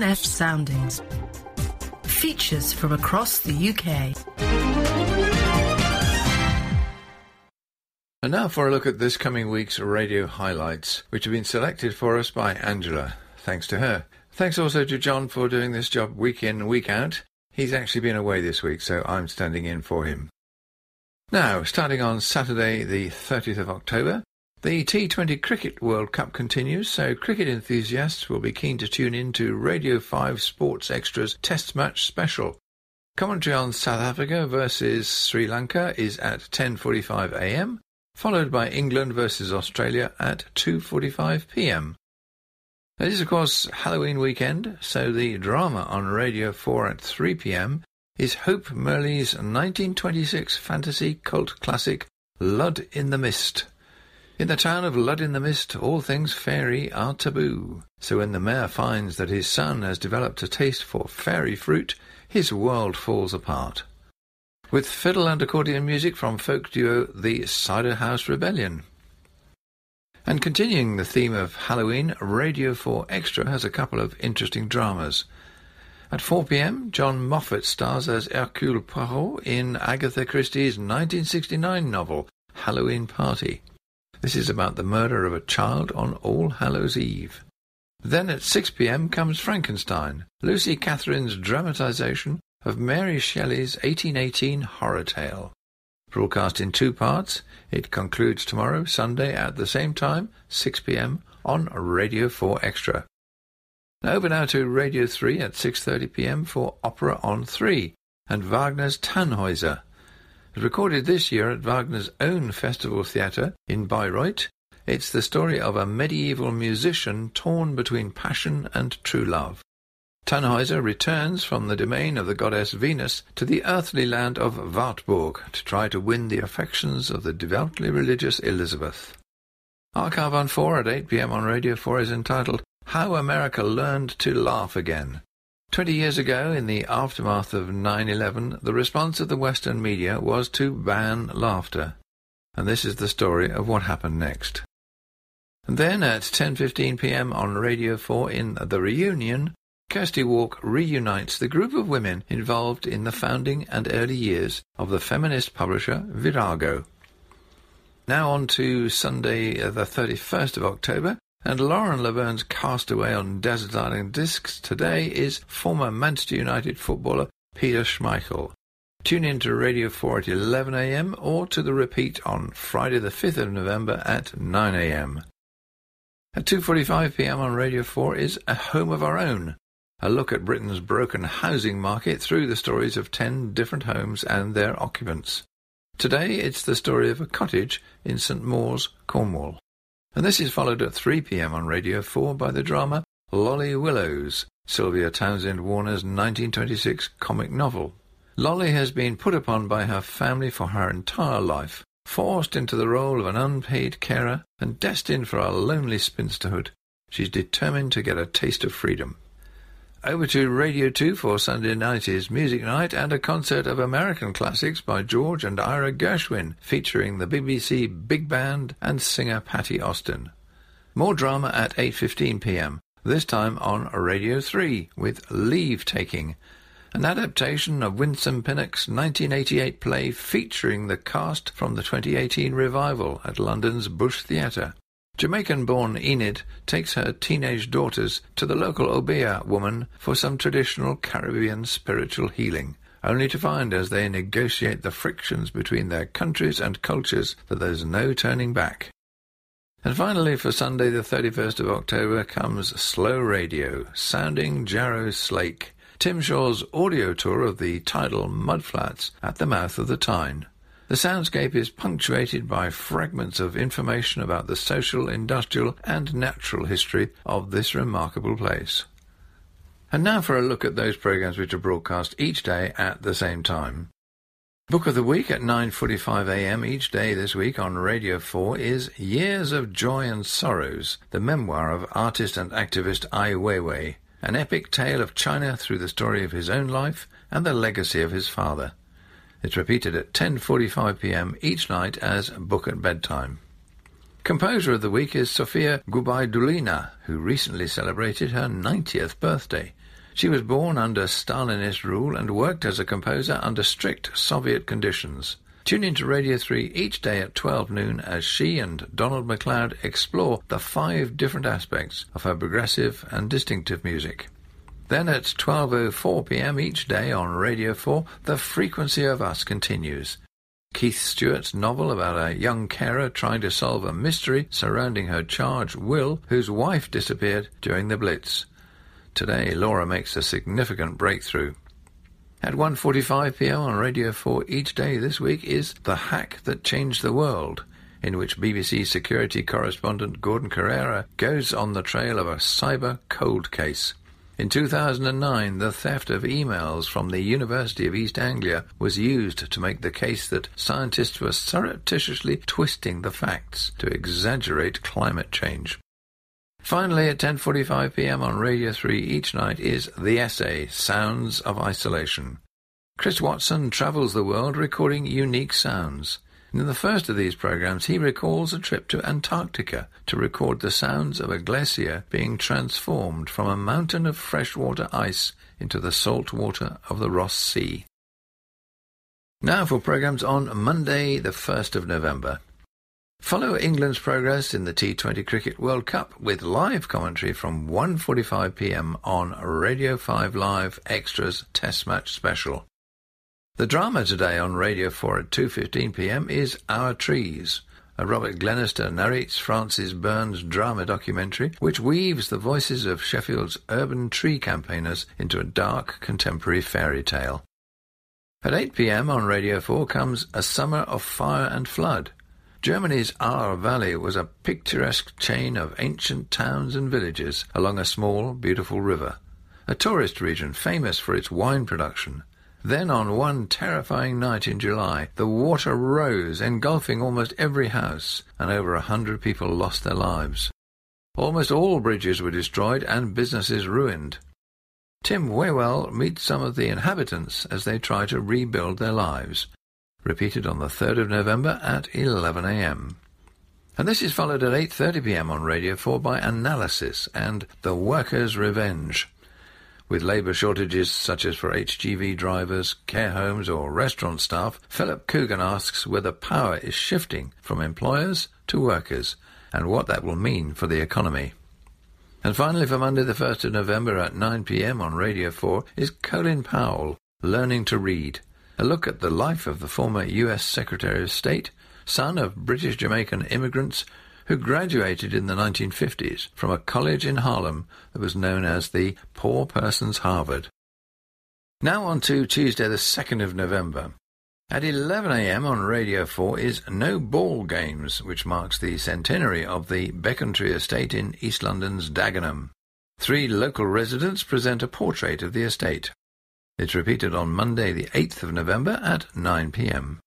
TNS Soundings. Features from across the UK. And now for a look at this coming week's radio highlights, which have been selected for us by Angela. Thanks to her. Thanks also to John for doing this job week in, week out. He's actually been away this week, so I'm standing in for him. Now, starting on Saturday, the 30th of October, the T20 Cricket World Cup continues, so cricket enthusiasts will be keen to tune in to Radio 5 Sports Extra's Test Match Special. Commentary on South Africa versus Sri Lanka is at 10:45 a.m., followed by England versus Australia at 2:45 p.m. It is of course Halloween weekend, so the drama on Radio 4 at 3 p.m. is Hope Mirrlees' 1926 fantasy cult classic Lud in the Mist. In the town of Lud in the Mist, all things fairy are taboo. So when the mayor finds that his son has developed a taste for fairy fruit, his world falls apart. With fiddle and accordion music from folk duo The Cider House Rebellion. And continuing the theme of Halloween, Radio 4 Extra has a couple of interesting dramas. At 4 p.m., John Moffatt stars as Hercule Poirot in Agatha Christie's 1969 novel Halloween Party. This is about the murder of a child on All Hallows Eve. Then at 6 p.m. comes Frankenstein, Lucy Catherine's dramatization of Mary Shelley's 1818 horror tale. Broadcast in two parts, it concludes tomorrow, Sunday, at the same time, 6 p.m. on Radio 4 Extra. Now over now to Radio 3 at 6.30 p.m. for Opera on 3 and Wagner's Tannhäuser recorded this year at Wagner's own festival theatre in Bayreuth, it's the story of a medieval musician torn between passion and true love. Tannhäuser returns from the domain of the goddess Venus to the earthly land of Wartburg to try to win the affections of the devoutly religious Elizabeth. Archive on 4 at 8 p.m. on Radio 4 is entitled How America Learned to Laugh Again. Twenty years ago, in the aftermath of 9-11, the response of the Western media was to ban laughter. And this is the story of what happened next. And then at 10.15 p.m. on Radio 4 in The Reunion, Kirsty Wark reunites the group of women involved in the founding and early years of the feminist publisher Virago. Now on to Sunday, uh, the 31st of October, and Lauren Laverne's Castaway on Desert Island Discs today is former Manchester United footballer Peter Schmeichel. Tune in to Radio 4 at 11am or to the repeat on Friday the 5th of November at 9am. At 2.45pm on Radio 4 is A Home of Our Own, a look at Britain's broken housing market through the stories of 10 different homes and their occupants. Today it's the story of a cottage in St Mawes, Cornwall. And this is followed at 3pm on Radio 4 by the drama Lolly Willowes, Sylvia Townsend Warner's 1926 comic novel. Lolly has been put upon by her family for her entire life, forced into the role of an unpaid carer and destined for a lonely spinsterhood. She's determined to get a taste of freedom. Over to Radio 2 for Sunday night is Music Night and a concert of American classics by George and Ira Gershwin, featuring the BBC Big Band and singer Patti Austin. More drama at 8.15pm, this time on Radio 3 with Leave Taking, an adaptation of Winsome Pinnock's 1988 play featuring the cast from the 2018 revival at London's Bush Theatre. Jamaican-born Enid takes her teenage daughters to the local Obeah woman for some traditional Caribbean spiritual healing, only to find as they negotiate the frictions between their countries and cultures that there's no turning back. And finally, for Sunday the 31st of October comes Slow Radio, sounding Jarrow Slake, Tim Shaw's audio tour of the tidal mudflats at the mouth of the Tyne. The soundscape is punctuated by fragments of information about the social, industrial, and natural history of this remarkable place. And now for a look at those programs which are broadcast each day at the same time. Book of the Week at 9.45am each day this week on Radio 4 is Years of Joy and Sorrows, the memoir of artist and activist Ai Weiwei, an epic tale of China through the story of his own life and the legacy of his father. It's repeated at 10:45 p.m. each night as book at bedtime. Composer of the week is Sofia Gubaidulina, who recently celebrated her 90th birthday. She was born under Stalinist rule and worked as a composer under strict Soviet conditions. Tune in to Radio 3 each day at 12 noon as she and Donald Macleod explore the five different aspects of her progressive and distinctive music. Then at 12.04 pm each day on Radio 4, The Frequency of Us continues. Keith Stuart's novel about a young carer trying to solve a mystery surrounding her charge Will, whose wife disappeared during the Blitz. Today, Laura makes a significant breakthrough. At 1.45pm on Radio 4 each day this week is The Hack That Changed the World, in which BBC security correspondent Gordon Corera goes on the trail of a cyber cold case. In 2009, the theft of emails from the University of East Anglia was used to make the case that scientists were surreptitiously twisting the facts to exaggerate climate change. Finally, at 10:45 p.m. on Radio 3 each night is the essay Sounds of Isolation. Chris Watson travels the world recording unique sounds. In the first of these programs, he recalls a trip to Antarctica to record the sounds of a glacier being transformed from a mountain of freshwater ice into the salt water of the Ross Sea. Now for programs on Monday, the 1st of November. Follow England's progress in the T20 Cricket World Cup with live commentary from 1.45pm on Radio 5 Live Extras Test Match Special. The drama today on Radio 4 at 2.15pm is Our Trees. A Robert Glenister narrates Frances Byrnes' drama documentary, which weaves the voices of Sheffield's urban tree campaigners into a dark contemporary fairy tale. At 8pm on Radio 4 comes A Summer of Fire and Flood, Germany's Ahr Valley was a picturesque chain of ancient towns and villages along a small, beautiful river, a tourist region famous for its wine production. Then on one terrifying night in July, the water rose, engulfing almost every house, and over a hundred people lost their lives. Almost all bridges were destroyed and businesses ruined. Tim Waywell meets some of the inhabitants as they try to rebuild their lives repeated on the 3rd of November at 11am. And this is followed at 8.30pm on Radio 4 by Analysis and The Worker's Revenge. With labour shortages such as for HGV drivers, care homes or restaurant staff, Philip Coggan asks whether power is shifting from employers to workers and what that will mean for the economy. And finally, for Monday the 1st of November at 9pm on Radio 4 is Colin Powell, Learning to Read, a look at the life of the former US Secretary of State, son of British Jamaican immigrants who graduated in the 1950s from a college in Harlem that was known as the Poor Person's Harvard. Now on to Tuesday the 2nd of November. At 11am on Radio 4 is No Ball Games, which marks the centenary of the Becontree estate in East London's Dagenham. Three local residents present a portrait of the estate. It's repeated on Monday the 8th of November at 9pm.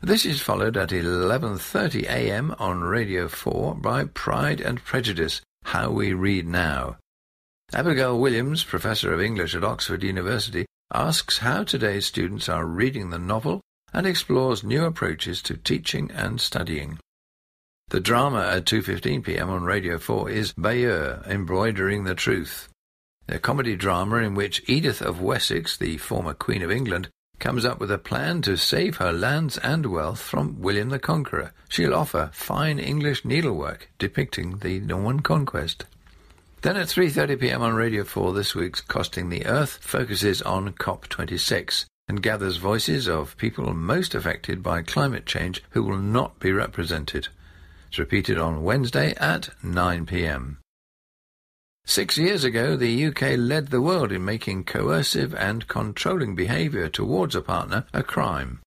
This is followed at 11.30 a.m. on Radio 4 by Pride and Prejudice, How We Read Now. Abigail Williams, Professor of English at Oxford University, asks how today's students are reading the novel and explores new approaches to teaching and studying. The drama at 2.15pm on Radio 4 is Bayeux, Embroidering the Truth, a comedy drama in which Edith of Wessex, the former Queen of England, comes up with a plan to save her lands and wealth from William the Conqueror. She'll offer fine English needlework depicting the Norman conquest. Then at 3.30pm on Radio 4 this week's Costing the Earth focuses on COP26 and gathers voices of people most affected by climate change who will not be represented. It's repeated on Wednesday at 9pm. Six years ago, the UK led the world in making coercive and controlling behaviour towards a partner a crime.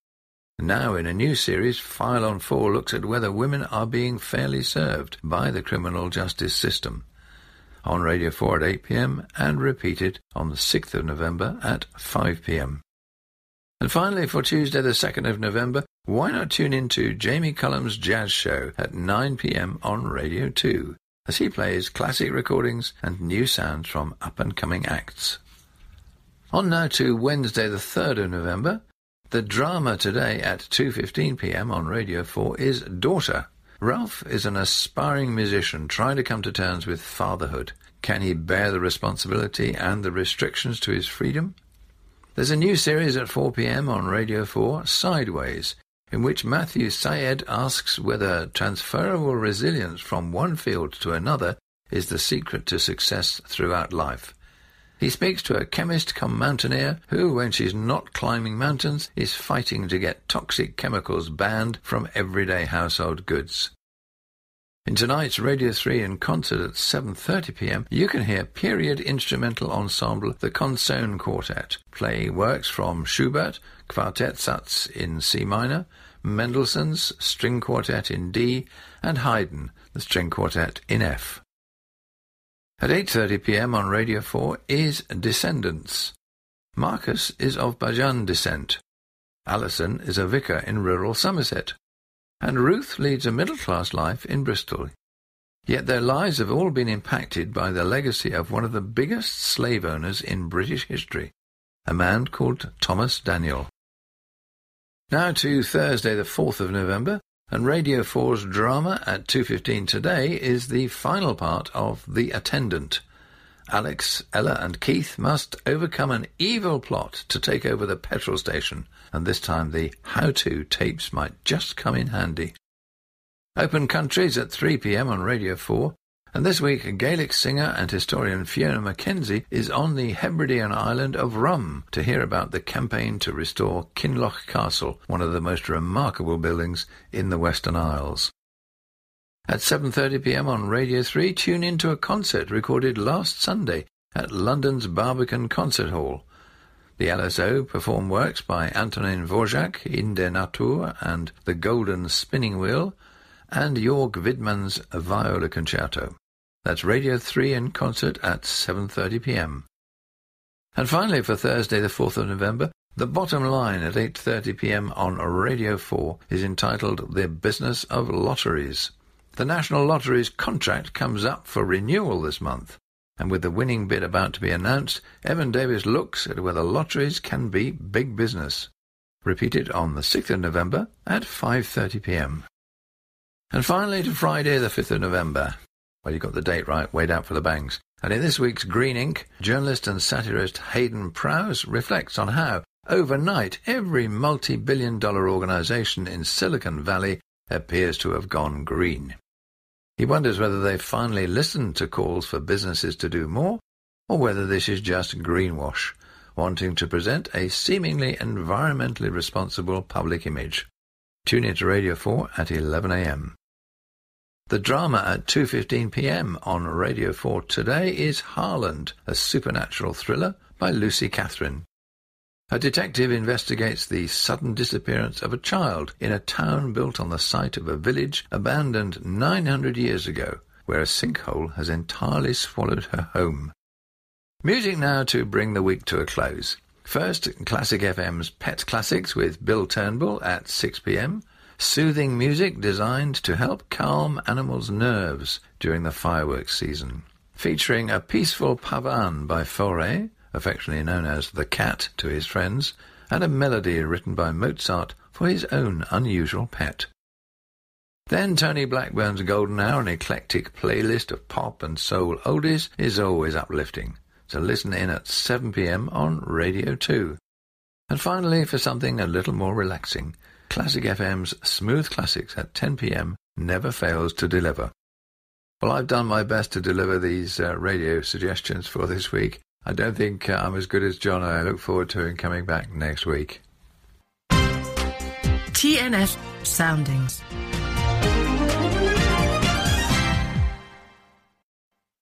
Now, in a new series, File on 4 looks at whether women are being fairly served by the criminal justice system. On Radio 4 at 8pm and repeated on the 6th of November at 5pm. And finally, for Tuesday, the 2nd of November, why not tune in to Jamie Cullum's Jazz Show at 9pm on Radio 2? As he plays classic recordings and new sounds from up-and-coming acts. On now to Wednesday the 3rd of November. The drama today at 2.15pm on Radio 4 is Daughter. Ralph is an aspiring musician trying to come to terms with fatherhood. Can he bear the responsibility and the restrictions to his freedom? There's a new series at 4pm on Radio 4, Sideways, in which Matthew Syed asks whether transferable resilience from one field to another is the secret to success throughout life. He speaks to a chemist come mountaineer who, when she's not climbing mountains, is fighting to get toxic chemicals banned from everyday household goods. In tonight's Radio 3 in concert at 7.30pm, you can hear period instrumental ensemble The Consone Quartet play works from Schubert, Quartet Satz in C minor, Mendelssohn's String Quartet in D, and Haydn, the String Quartet in F. At 8.30pm on Radio 4 is Descendants. Marcus is of Bajan descent. Alison is a vicar in rural Somerset and Ruth leads a middle-class life in Bristol. Yet their lives have all been impacted by the legacy of one of the biggest slave owners in British history, a man called Thomas Daniel. Now to Thursday the 4th of November, and Radio 4's drama at 2.15 today is the final part of The Attendant, Alex, Ella and Keith must overcome an evil plot to take over the petrol station, and this time the how-to tapes might just come in handy. Open Countries at 3pm on Radio 4, and this week Gaelic singer and historian Fiona Mackenzie is on the Hebridean island of Rum to hear about the campaign to restore Kinloch Castle, one of the most remarkable buildings in the Western Isles. At 7.30pm on Radio 3, tune in to a concert recorded last Sunday at London's Barbican Concert Hall. The LSO perform works by Antonin Dvorak, In der Natur and The Golden Spinning Wheel, and Jörg Widmann's Viola Concerto. That's Radio 3 in concert at 7.30pm. And finally, for Thursday the 4th of November, the bottom line at 8.30pm on Radio 4 is entitled The Business of Lotteries. The National Lottery's contract comes up for renewal this month, and with the winning bid about to be announced, Evan Davis looks at whether lotteries can be big business. Repeated on the 6th of November at 5.30pm. And finally to Friday the 5th of November. Well, you got the date right, wait out for the bangs. And in this week's Green Ink, journalist and satirist Heydon Prowse reflects on how, overnight, every multi-billion dollar organization in Silicon Valley appears to have gone green. He wonders whether they've finally listened to calls for businesses to do more, or whether this is just greenwash, wanting to present a seemingly environmentally responsible public image. Tune in to Radio 4 at 11am. The drama at 2:15 p.m. on Radio 4 today is Harland, a supernatural thriller by Lucy Catherine. A detective investigates the sudden disappearance of a child in a town built on the site of a village abandoned 900 years ago, where a sinkhole has entirely swallowed her home. Music now to bring the week to a close. First, Classic FM's Pet Classics with Bill Turnbull at 6 p.m. Soothing music designed to help calm animals' nerves during the fireworks season. Featuring a peaceful pavan by Fauré, affectionately known as the cat to his friends, and a melody written by Mozart for his own unusual pet. Then Tony Blackburn's Golden Hour, an eclectic playlist of pop and soul oldies, is always uplifting. So listen in at 7pm on Radio 2. And finally, for something a little more relaxing, Classic FM's Smooth Classics at 10pm never fails to deliver. Well, I've done my best to deliver these uh, radio suggestions for this week. I don't think uh, I'm as good as John. I look forward to him coming back next week. TNS Soundings.